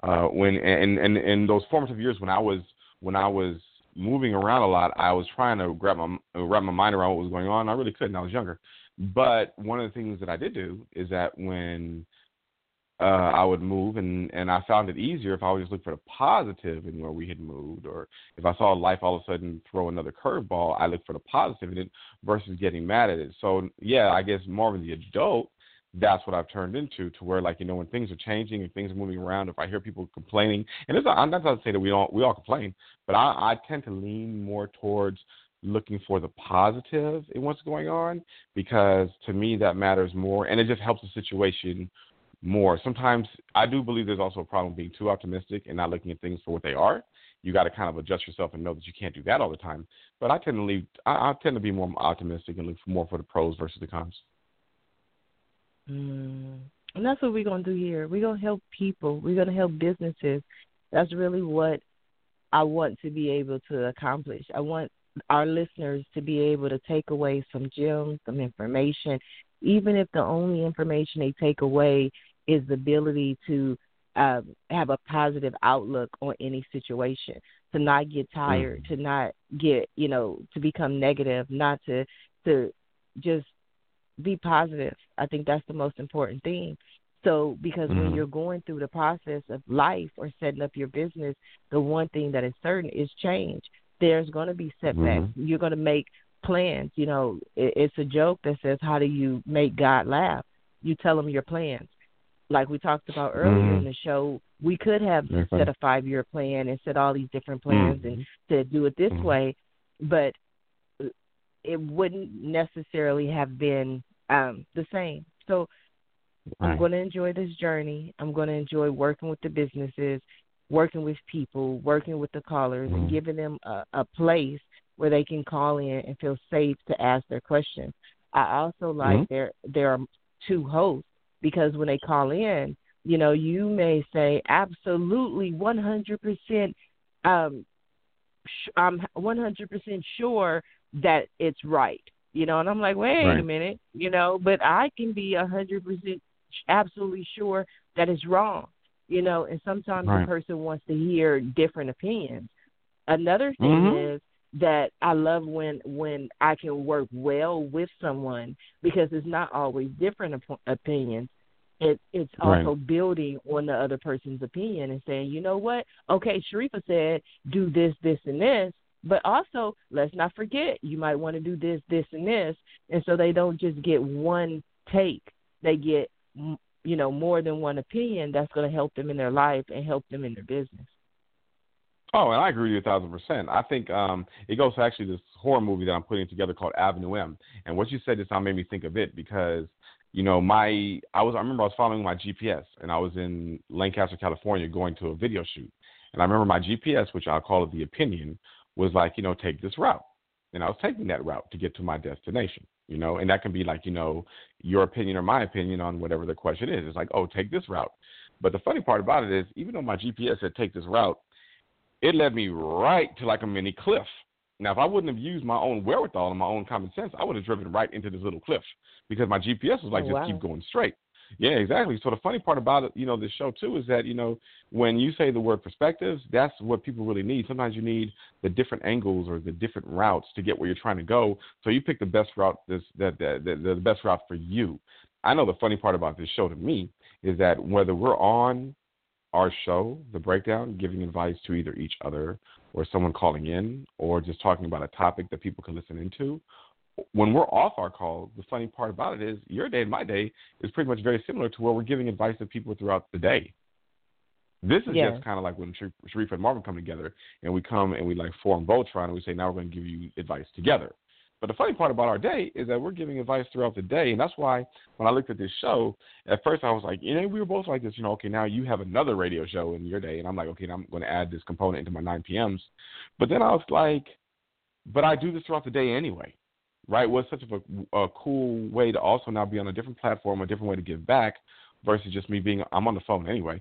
uh when and and in those formative years when I was when I was moving around a lot, I was trying to grab my wrap my mind around what was going on. I really couldn't. I was younger. But one of the things that I did do is that when uh, I would move, and and I found it easier if I would just look for the positive in where we had moved, or if I saw life all of a sudden throw another curveball, I looked for the positive in it versus getting mad at it. So yeah, I guess more of the adult that's what I've turned into to where like you know when things are changing and things are moving around if I hear people complaining and it's I'm not to say that we all we all complain but I, I tend to lean more towards looking for the positive in what's going on because to me that matters more and it just helps the situation more. Sometimes I do believe there's also a problem being too optimistic and not looking at things for what they are. You got to kind of adjust yourself and know that you can't do that all the time but I tend to leave I, I tend to be more optimistic and look for more for the pros versus the cons Mm. And that's what we're gonna do here. We're gonna help people. We're gonna help businesses. That's really what I want to be able to accomplish. I want our listeners to be able to take away some gems, some information, even if the only information they take away is the ability to um, have a positive outlook on any situation, to not get tired, Mhm. to not get you know to become negative, not to to just be positive. I think that's the most important thing. So, because when Mhm. you're going through the process of life or setting up your business, the one thing that is certain is change. There's going to be setbacks. You're going to make plans. You know, it, it's a joke that says, "How do you make God laugh?" You tell him your plans. Like we talked about earlier Mhm. in the show, we could have set a five year plan and set all these different plans and to do it this Mhm. way, but it wouldn't necessarily have been um, the same. So I'm going to enjoy this journey. I'm going to enjoy working with the businesses, working with people, working with the callers, and Mhm. giving them a, a place where they can call in and feel safe to ask their questions. I also like Mhm. there there are two hosts because when they call in, you know, you may say absolutely 100% um sh- I'm 100% sure that it's right. You know, and I'm like, wait right. a minute, you know, but I can be a 100% absolutely sure that it's wrong. You know, and sometimes right. the person wants to hear different opinions. Another thing mm-hmm. is that I love when when I can work well with someone because it's not always different op- opinions. It it's also right. building on the other person's opinion and saying, you know what? Okay, Sharifah said do this, this, and this, but also let's not forget you might want to do this, this, and this, and so they don't just get one take. They get you know more than one opinion that's going to help them in their life and help them in their business. Oh, and I agree with you a thousand percent. I think um, it goes to actually this horror movie that I'm putting together called Avenue M. And what you said just now made me think of it because, you know, my I was I remember I was following my GPS and I was in Lancaster, California, going to a video shoot. And I remember my GPS, which I'll call it the opinion, was like, you know, take this route. And I was taking that route to get to my destination, you know, and that can be like, you know, your opinion or my opinion on whatever the question is. It's like, oh, take this route. But the funny part about it is, even though my GPS said take this route, it led me right to like a mini cliff. Now, if I wouldn't have used my own wherewithal and my own common sense, I would have driven right into this little cliff because my GPS was like, oh, just wow. keep going straight. Yeah, exactly. So the funny part about it, you know, this show too is that you know when you say the word perspectives, that's what people really need. Sometimes you need the different angles or the different routes to get where you're trying to go. So you pick the best route, this that the, the, the best route for you. I know the funny part about this show to me is that whether we're on our show, the breakdown, giving advice to either each other or someone calling in or just talking about a topic that people can listen into. When we're off our call, the funny part about it is your day and my day is pretty much very similar to where we're giving advice to people throughout the day. This is yes. just kind of like when Sharif and Marvin come together and we come and we like form Voltron and we say, now we're going to give you advice together. But the funny part about our day is that we're giving advice throughout the day, and that's why when I looked at this show, at first I was like, you know, we were both like this, you know, okay, now you have another radio show in your day, and I'm like, okay, now I'm going to add this component into my 9 p.m.s. But then I was like, but I do this throughout the day anyway, right? Was such a, a cool way to also now be on a different platform, a different way to give back, versus just me being I'm on the phone anyway.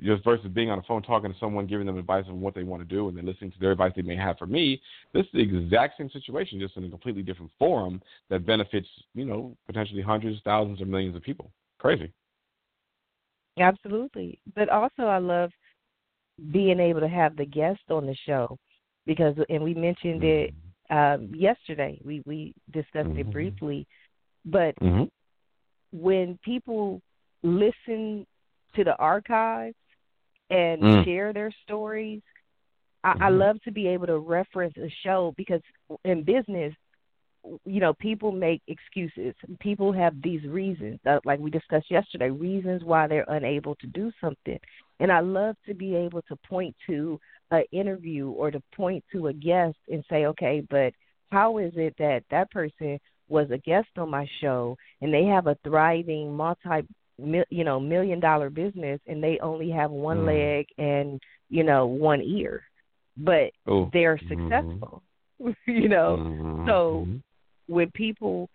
Just versus being on the phone talking to someone, giving them advice on what they want to do, and then listening to their advice they may have for me. This is the exact same situation, just in a completely different forum that benefits, you know, potentially hundreds, thousands, or millions of people. Crazy. Absolutely, but also I love being able to have the guest on the show because, and we mentioned it mm-hmm. Um, yesterday. We we discussed mm-hmm. it briefly, but mm-hmm. when people listen to the archives and mm. share their stories. I, mm-hmm. I love to be able to reference a show because in business, you know, people make excuses. People have these reasons, uh, like we discussed yesterday, reasons why they're unable to do something. And I love to be able to point to an interview or to point to a guest and say, okay, but how is it that that person was a guest on my show and they have a thriving multi you know million dollar business and they only have one mm. leg and you know one ear but Ooh. they're Mm-hmm. successful you know mm-hmm. so when people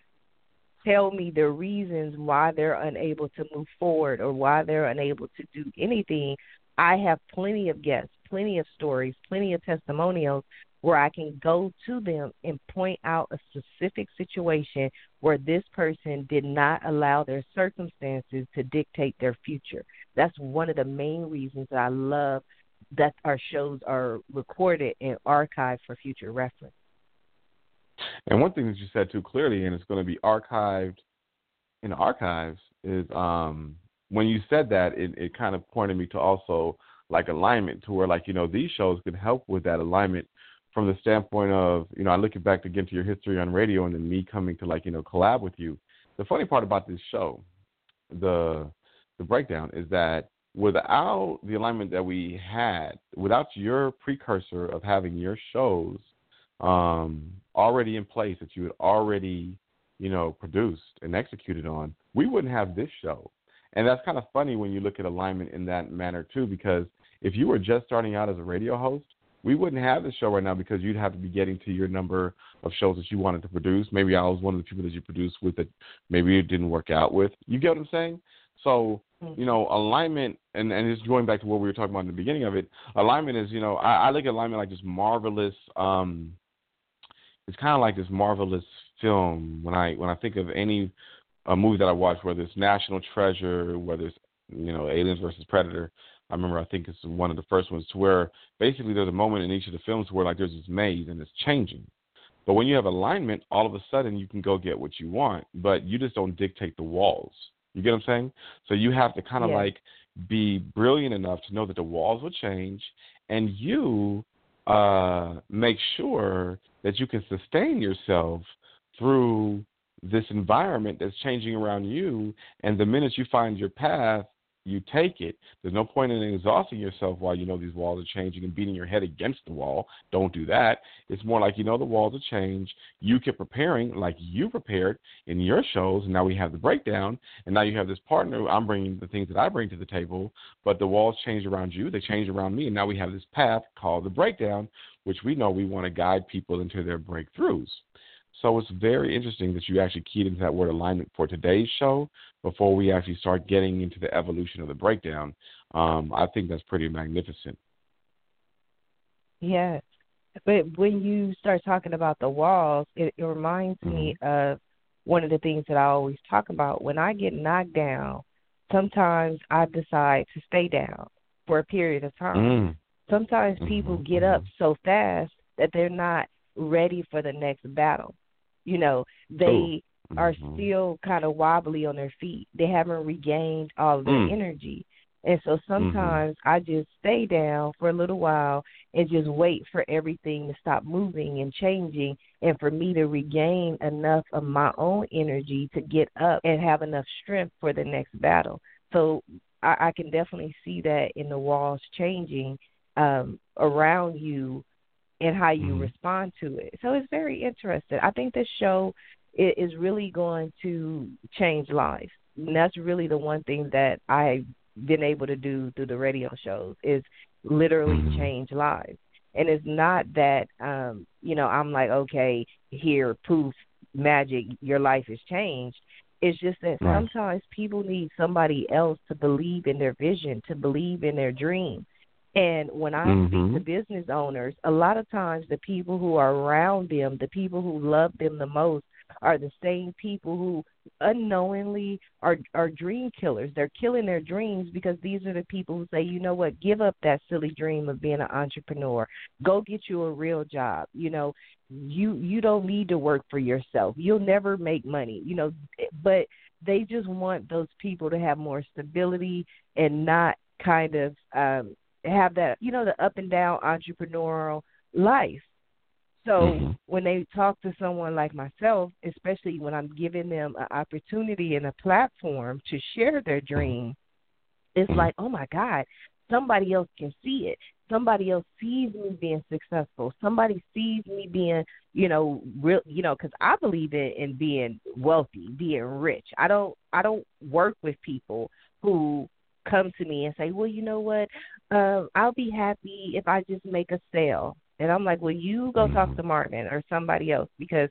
tell me the reasons why they're unable to move forward or why they're unable to do anything i have plenty of guests plenty of stories plenty of testimonials where I can go to them and point out a specific situation where this person did not allow their circumstances to dictate their future. That's one of the main reasons that I love that our shows are recorded and archived for future reference. And one thing that you said too clearly, and it's going to be archived in the archives, is um, when you said that, it, it kind of pointed me to also like alignment, to where like you know these shows can help with that alignment from the standpoint of, you know, I look back again to your history on radio and then me coming to like, you know, collab with you. The funny part about this show, the the breakdown is that without the alignment that we had, without your precursor of having your shows um, already in place that you had already, you know, produced and executed on, we wouldn't have this show. And that's kind of funny when you look at alignment in that manner too, because if you were just starting out as a radio host, we wouldn't have the show right now because you'd have to be getting to your number of shows that you wanted to produce. Maybe I was one of the people that you produced with that maybe it didn't work out with. You get what I'm saying? So Mm-hmm. you know, alignment, and and it's going back to what we were talking about in the beginning of it. Alignment is, you know, I, I look at alignment like this marvelous. um It's kind of like this marvelous film. When I when I think of any a movie that I watched, whether it's National Treasure, whether it's you know Aliens versus Predator. I remember I think it's one of the first ones to where basically there's a moment in each of the films where like there's this maze and it's changing. But when you have alignment, all of a sudden you can go get what you want, but you just don't dictate the walls. You get what I'm saying? So you have to kind of Yeah. like be brilliant enough to know that the walls will change, and you uh, make sure that you can sustain yourself through this environment that's changing around you. And the minute you find your path, you take it. There's no point in exhausting yourself while you know these walls are changing and beating your head against the wall. Don't do that. It's more like you know the walls are change. You keep preparing like you prepared in your shows, and now we have the breakdown, and now you have this partner. I'm bringing the things that I bring to the table, but the walls change around you. They change around me, and now we have this path called the breakdown, which we know we want to guide people into their breakthroughs. So it's very interesting that you actually keyed into that word alignment for today's show before we actually start getting into the evolution of the breakdown. Um, I think that's pretty magnificent. Yeah. But when you start talking about the walls, it, it reminds me of one of the things that I always talk about. When I get knocked down, sometimes I decide to stay down for a period of time. Mm. Sometimes people get up so fast that they're not ready for the next battle. You know, they are Mhm. still kind of wobbly on their feet. They haven't regained all of their Mm. energy. And so sometimes I just stay down for a little while and just wait for everything to stop moving and changing and for me to regain enough of my own energy to get up and have enough strength for the next battle. So I, I can definitely see that in the walls changing um, around you and how you Mhm. respond to it. So it's very interesting. I think this show is really going to change lives. And that's really the one thing that I've been able to do through the radio shows is literally Mhm. change lives. And it's not that um, you know, I'm like, okay, here, poof, magic, your life has changed. It's just that Right. sometimes people need somebody else to believe in their vision, to believe in their dream. And when I speak Mhm. to business owners, a lot of times the people who are around them, the people who love them the most, are the same people who unknowingly are are dream killers. They're killing their dreams because these are the people who say, you know what, give up that silly dream of being an entrepreneur. Go get you a real job. You know, you you don't need to work for yourself. You'll never make money. You know, but they just want those people to have more stability and not kind of um have that you know the up and down entrepreneurial life so Mhm. when they talk to someone like myself especially when i'm giving them an opportunity and a platform to share their dream it's Mhm. like oh my god somebody else can see it somebody else sees me being successful somebody sees me being you know real you know because i believe in in being wealthy being rich i don't i don't work with people who come to me and say well you know what? Um i'll be happy if i just make a sale. And i'm like well you go talk mm-hmm. to martin or somebody else because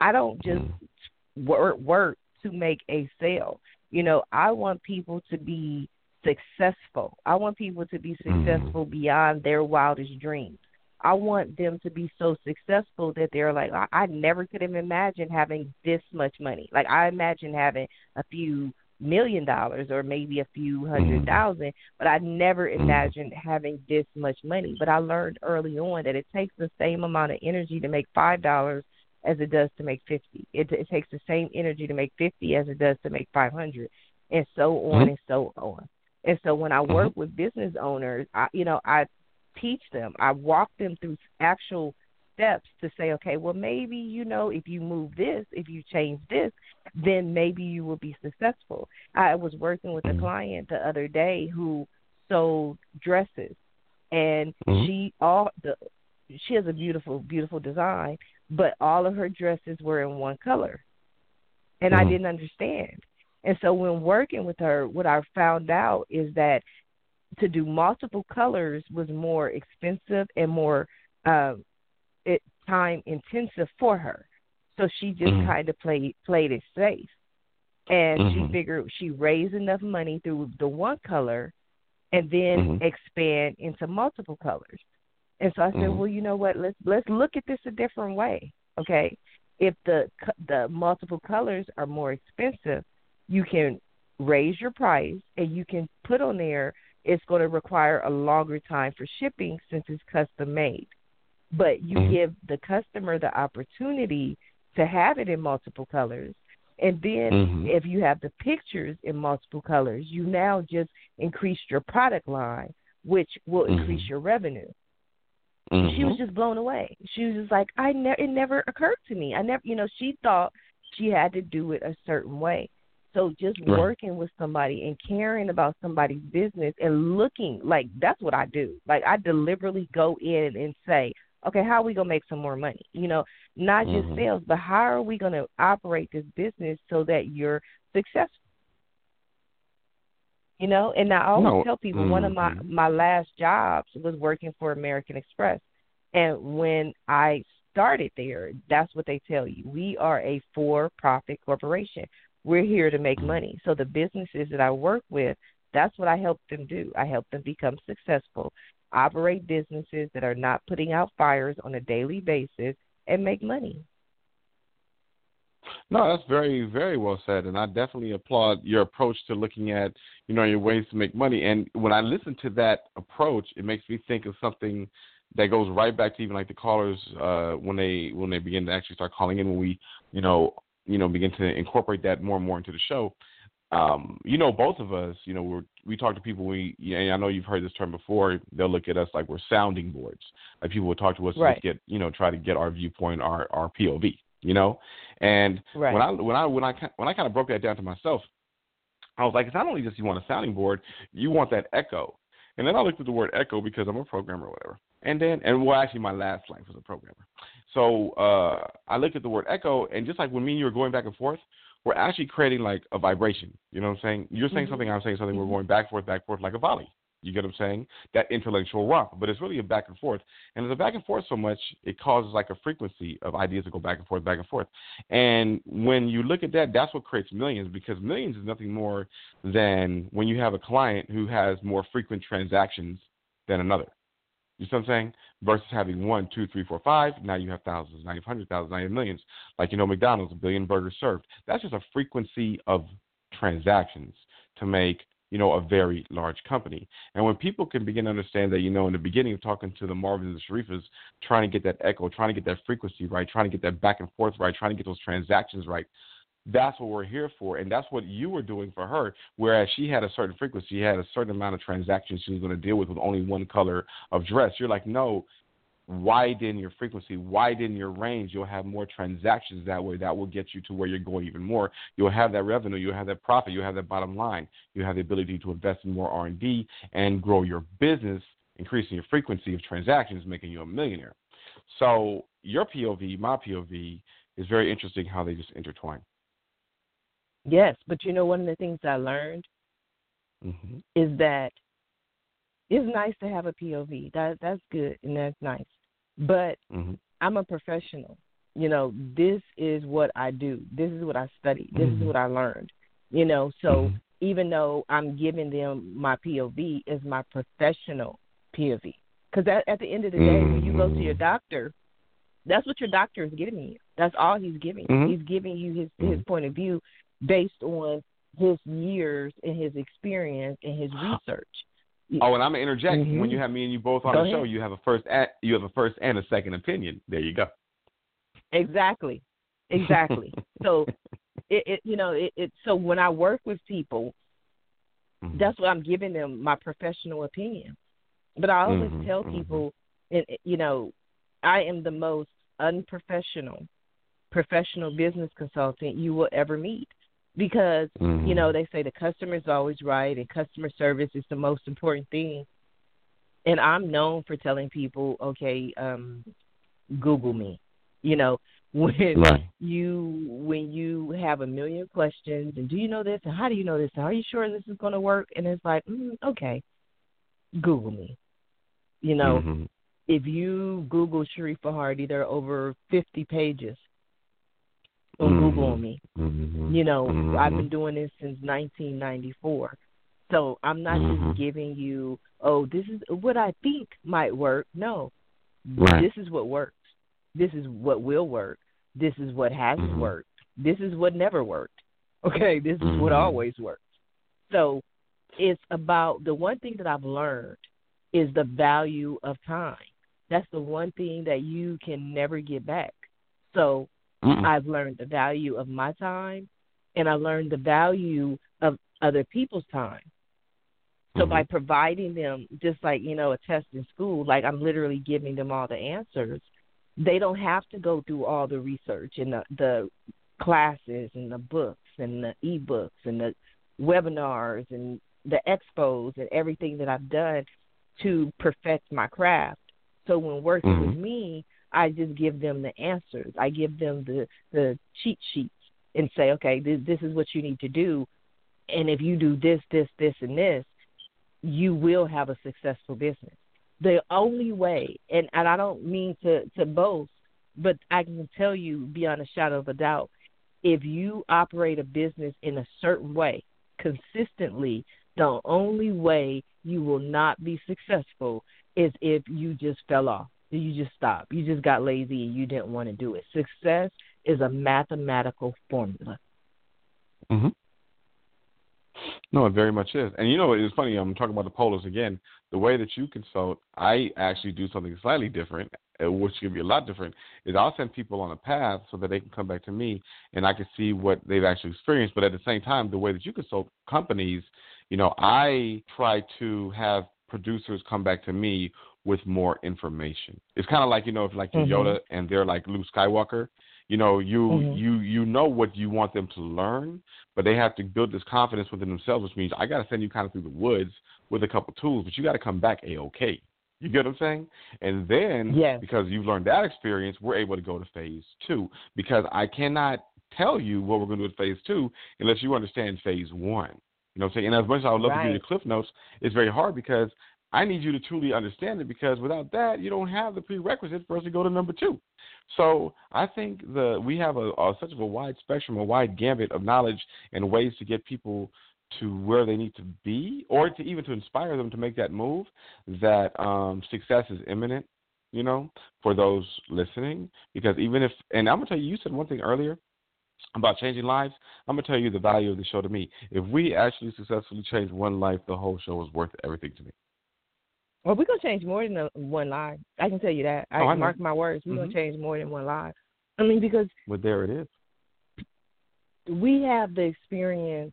i don't just mm-hmm. work work to make a sale. You know i want people to be successful. I want people to be mm-hmm. successful beyond their wildest dreams. I want them to be so successful that they're like, I, I never could have imagined having this much money. Like I imagine having a few million dollars or maybe a few hundred thousand, but I never imagined having this much money. But I learned early on that it takes the same amount of energy to make five dollars as it does to make fifty. It, it takes the same energy to make fifty as it does to make five hundred, and so on Mhm. and so on. And so when I work with business owners, I you know I teach them. I walk them through actual steps to say, okay, well, maybe, you know, if you move this, if you change this, then maybe you will be successful. I was working with a client the other day who sold dresses and Mhm. she all the she has a beautiful beautiful design but all of her dresses were in one color and i Mhm. didn't understand and so when working with her what i found out is that to do multiple colors was more expensive and more um it time intensive for her so she just Mhm. kind of played played it safe and Mhm. she figured she raised enough money through the one color, and then Mhm. expand into multiple colors. And so I said, Mhm. well, you know what? Let's let's look at this a different way. Okay, if the the multiple colors are more expensive, you can raise your price and you can put on there it's going to require a longer time for shipping since it's custom made. But you Mhm. give the customer the opportunity to have it in multiple colors. And then Mhm. if you have the pictures in multiple colors, you now just increase your product line, which will increase Mhm. your revenue. She was just blown away. She was just like, I ne- it never occurred to me. I never, you know, she thought she had to do it a certain way. So just Right. working with somebody and caring about somebody's business and looking like that's what I do. Like I deliberately go in and say, okay, how are we gonna make some more money? You know, not just Mhm. sales, but how are we gonna operate this business so that you're successful? You know, and I always No, tell people one of my mhm. my last jobs was working for American Express, and when I started there, that's what they tell you. We are a for-profit corporation. We're here to make money. So the businesses that I work with, that's what I help them do. I help them become successful, operate businesses that are not putting out fires on a daily basis, and make money. No, that's very, very well said, and I definitely applaud your approach to looking at, you know, your ways to make money. And when I listen to that approach, it makes me think of something that goes right back to even like the callers uh, when they when they begin to actually start calling in when we, you know, you know, begin to incorporate that more and more into the show. Um, you know, both of us, you know, we're, we talk to people. We, and I know you've heard this term before. They'll look at us like we're sounding boards. Like people will talk to us Right. to get, you know, try to get our viewpoint, our our POV. You know, and Right. when I when I when I when I kind of broke that down to myself, I was like, it's not only just you want a sounding board, you want that echo. And then I looked at the word echo because I'm a programmer or whatever. And then and well actually my last life was a programmer. So uh I looked at the word echo and just like when me and you were going back and forth, we're actually creating like a vibration. You know what I'm saying? You're saying Mhm. something, I'm saying something, we're Mhm. going back and forth, back and forth like a volley. You get what I'm saying? That intellectual romp. But it's really a back and forth. And it's a back and forth so much, it causes like a frequency of ideas to go back and forth, back and forth. And when you look at that, that's what creates millions because millions is nothing more than when you have a client who has more frequent transactions than another. You see what I'm saying? Versus having one, two, three, four, five. Now you have thousands, now you have hundred thousands, now you have millions. Like you know, McDonald's, a billion burgers served. That's just a frequency of transactions to make you know a very large company. And when people can begin to understand that, you know, in the beginning of talking to the Marvins and the Sharifahs, trying to get that echo, trying to get that frequency right, trying to get that back and forth right, trying to get those transactions right. That's what we're here for, and that's what you were doing for her. Whereas she had a certain frequency, she had a certain amount of transactions she was going to deal with with only one color of dress. You're like, no, widen your frequency, widen your range. You'll have more transactions that way. That will get you to where you're going even more. You'll have that revenue. You'll have that profit. You'll have that bottom line. You have the ability to invest in more R and D and grow your business, increasing your frequency of transactions, making you a millionaire. So your POV, my POV, is very interesting how they just intertwine. Yes, but you know one of the things I learned Mm-hmm. is that it's nice to have a POV. That that's good and that's nice. But Mm-hmm. I'm a professional. You know, this is what I do. This is what I studied. This Mhm. is what I learned. You know, so Mhm. even though I'm giving them my POV is my professional POV. Because at, at the end of the day, when you go to your Mhm. doctor, that's what your doctor is giving you. That's all he's giving. you. Mhm. He's giving you his his Mhm. point of view based on his years and his experience and his research. Oh, and I'm gonna interject. Mhm. When you have me and you both on Go the show, you have a first, a, you have a first and a second opinion. There you go. Exactly. Exactly. so it, it you know, it, it so when I work with people, Mhm. that's what I'm giving them my professional opinion. But I always Mhm, tell mhm. people and you know, I am the most unprofessional professional business consultant you will ever meet. Because, you know, Mhm. they say the customer is always right and customer service is the most important thing. And I'm known for telling people, okay, um, Google me. You know, when Right. you when you have a million questions and do you know this and how do you know this and are you sure this is going to work and it's like mm, okay google me you know Mhm. if you google sharifah hardie there are over 50 pages on mm-hmm. Google me. Mm-hmm. You know, mm-hmm. I've been doing this since 1994. So I'm not Mm-hmm. just giving you, oh, this is what I think might work. No, Right. this is what works. This is what will work. This is what has Mhm. worked. This is what never worked. Okay, this is what Mhm. always works. So it's about the one thing that I've learned is the value of time. That's the one thing that you can never get back. So Mm-mm. I've learned the value of my time and I learned the value of other people's time. So Mhm. by providing them just like, you know, a test in school, like I'm literally giving them all the answers, they don't have to go through all the research and the, the classes and the books and the ebooks and the webinars and the expos and everything that I've done to perfect my craft. So when working with Mhm. me, I just give them the answers. I give them the the cheat sheets and say, okay, this, this is what you need to do, and if you do this, this, this, and this, you will have a successful business. The only way, and and I don't mean to to boast, but I can tell you beyond a shadow of a doubt, if you operate a business in a certain way consistently, the only way you will not be successful is if you just fell off. You just stop. You just got lazy and you didn't want to do it. Success is a mathematical formula. hmm No, it very much is. And you know, it's funny. I'm talking about the polos again. The way that you consult, I actually do something slightly different, uh, which can be a lot different. Is I'll send people on a path so that they can come back to me and I can see what they've actually experienced. But at the same time, the way that you consult companies, you know, I try to have producers come back to me with more information. It's kind of like you know, if like Mhm. Yoda and they're like Luke Skywalker. You know, you Mhm. you you know what you want them to learn, but they have to build this confidence within themselves, which means I got to send you kind of through the woods with a couple tools, but you got to come back a okay. You get what I'm saying? And then Yes. because you've learned that experience, we're able to go to phase two. Because I cannot tell you what we're going to do with phase two unless you understand phase one. You know what I'm saying? And as much as I would love to give you the cliff notes, it's very hard because I need you to truly understand it because without that, you don't have the prerequisites for us to go to number two. So I think the we have a, a such of a wide spectrum, a wide gambit of knowledge and ways to get people to where they need to be, or to even to inspire them to make that move. That um, success is imminent, you know, for those listening. Because even if, and I'm gonna tell you, you said one thing earlier about changing lives. I'm gonna tell you the value of the show to me. If we actually successfully change one life, the whole show is worth everything to me. Well, we're gonna change more than a, one live. I can tell you that. I, Oh, I mark my words. We're Mhm. gonna change more than one live. I mean, because But there it is. we have the experience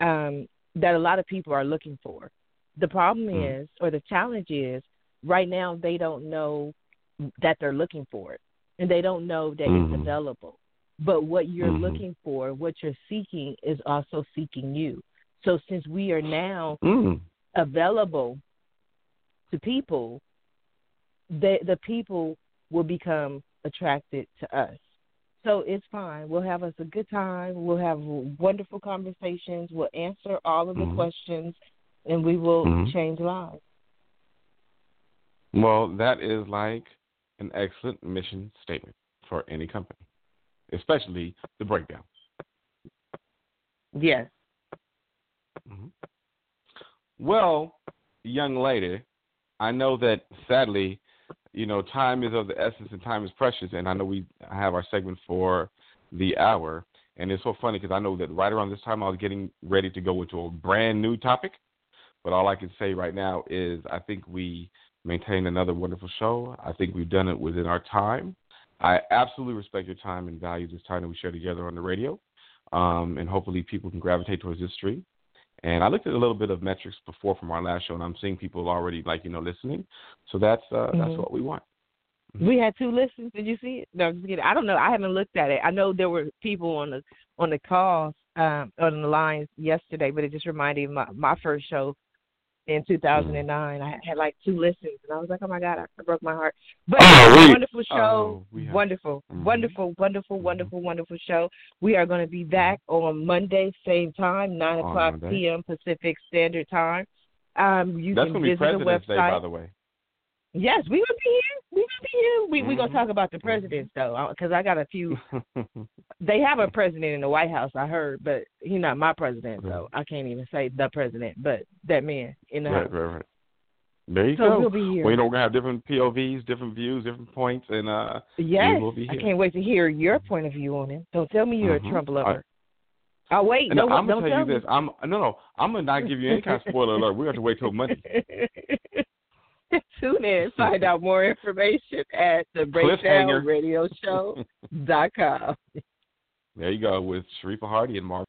um, that a lot of people are looking for. The problem Mm. is, or the challenge is, right now they don't know that they're looking for it, and they don't know that Mhm. it's available. But what you're Mhm. looking for, what you're seeking, is also seeking you. So since we are now Mm. available to people, the the people will become attracted to us. So it's fine. We'll have us a good time. We'll have wonderful conversations. We'll answer all of the Mhm. questions, and we will Mhm. change lives. Well, that is like an excellent mission statement for any company, especially the breakdown. Yes. hmm Well, young lady, I know that sadly, you know, time is of the essence and time is precious, and I know we have our segment for the hour, and it's so funny because I know that right around this time I was getting ready to go into a brand new topic, but all I can say right now is I think we maintained another wonderful show. I think we've done it within our time. I absolutely respect your time and value this time that we share together on the radio, um, and hopefully people can gravitate towards this stream. And I looked at a little bit of metrics before from our last show, and I'm seeing people already like you know listening. So that's uh, that's Mhm. what we want. We had two listens. Did you see it? No, I'm just kidding. I don't know. I haven't looked at it. I know there were people on the on the calls um, on the lines yesterday, but it just reminded me of my, my first show in 2009. I had like two listens, and I was like, "Oh my God, I broke my heart." But Oh, wonderful show, oh, have- wonderful, Mhm. wonderful, wonderful, Mhm. wonderful, wonderful show. We are going to be back on Monday, same time, nine On o'clock Monday. p.m. Pacific Standard Time. Um, you that's can to be visit the website. Day, by the way. Yes, we will be here. We. We we gonna Mm-hmm. talk about the presidents though, because I got a few. They have a president in the White House, I heard, but he's not my president, so I can't even say the president, but that man in the right, house. right, right. There you So go. he'll be here. Well, we're gonna have different POVs, different views, different points, and uh, Yes, will be I can't wait to hear your point of view on him. Don't tell me you're Mhm. a Trump lover. I- oh wait, no, I'm gonna tell you me. this. I'm no, no. I'm gonna not give you any kind of spoiler alert. We have to wait till Monday. Tune in, find out more information at the breakdownradioshow.com. There you go with Sharifah Hardie and Mark.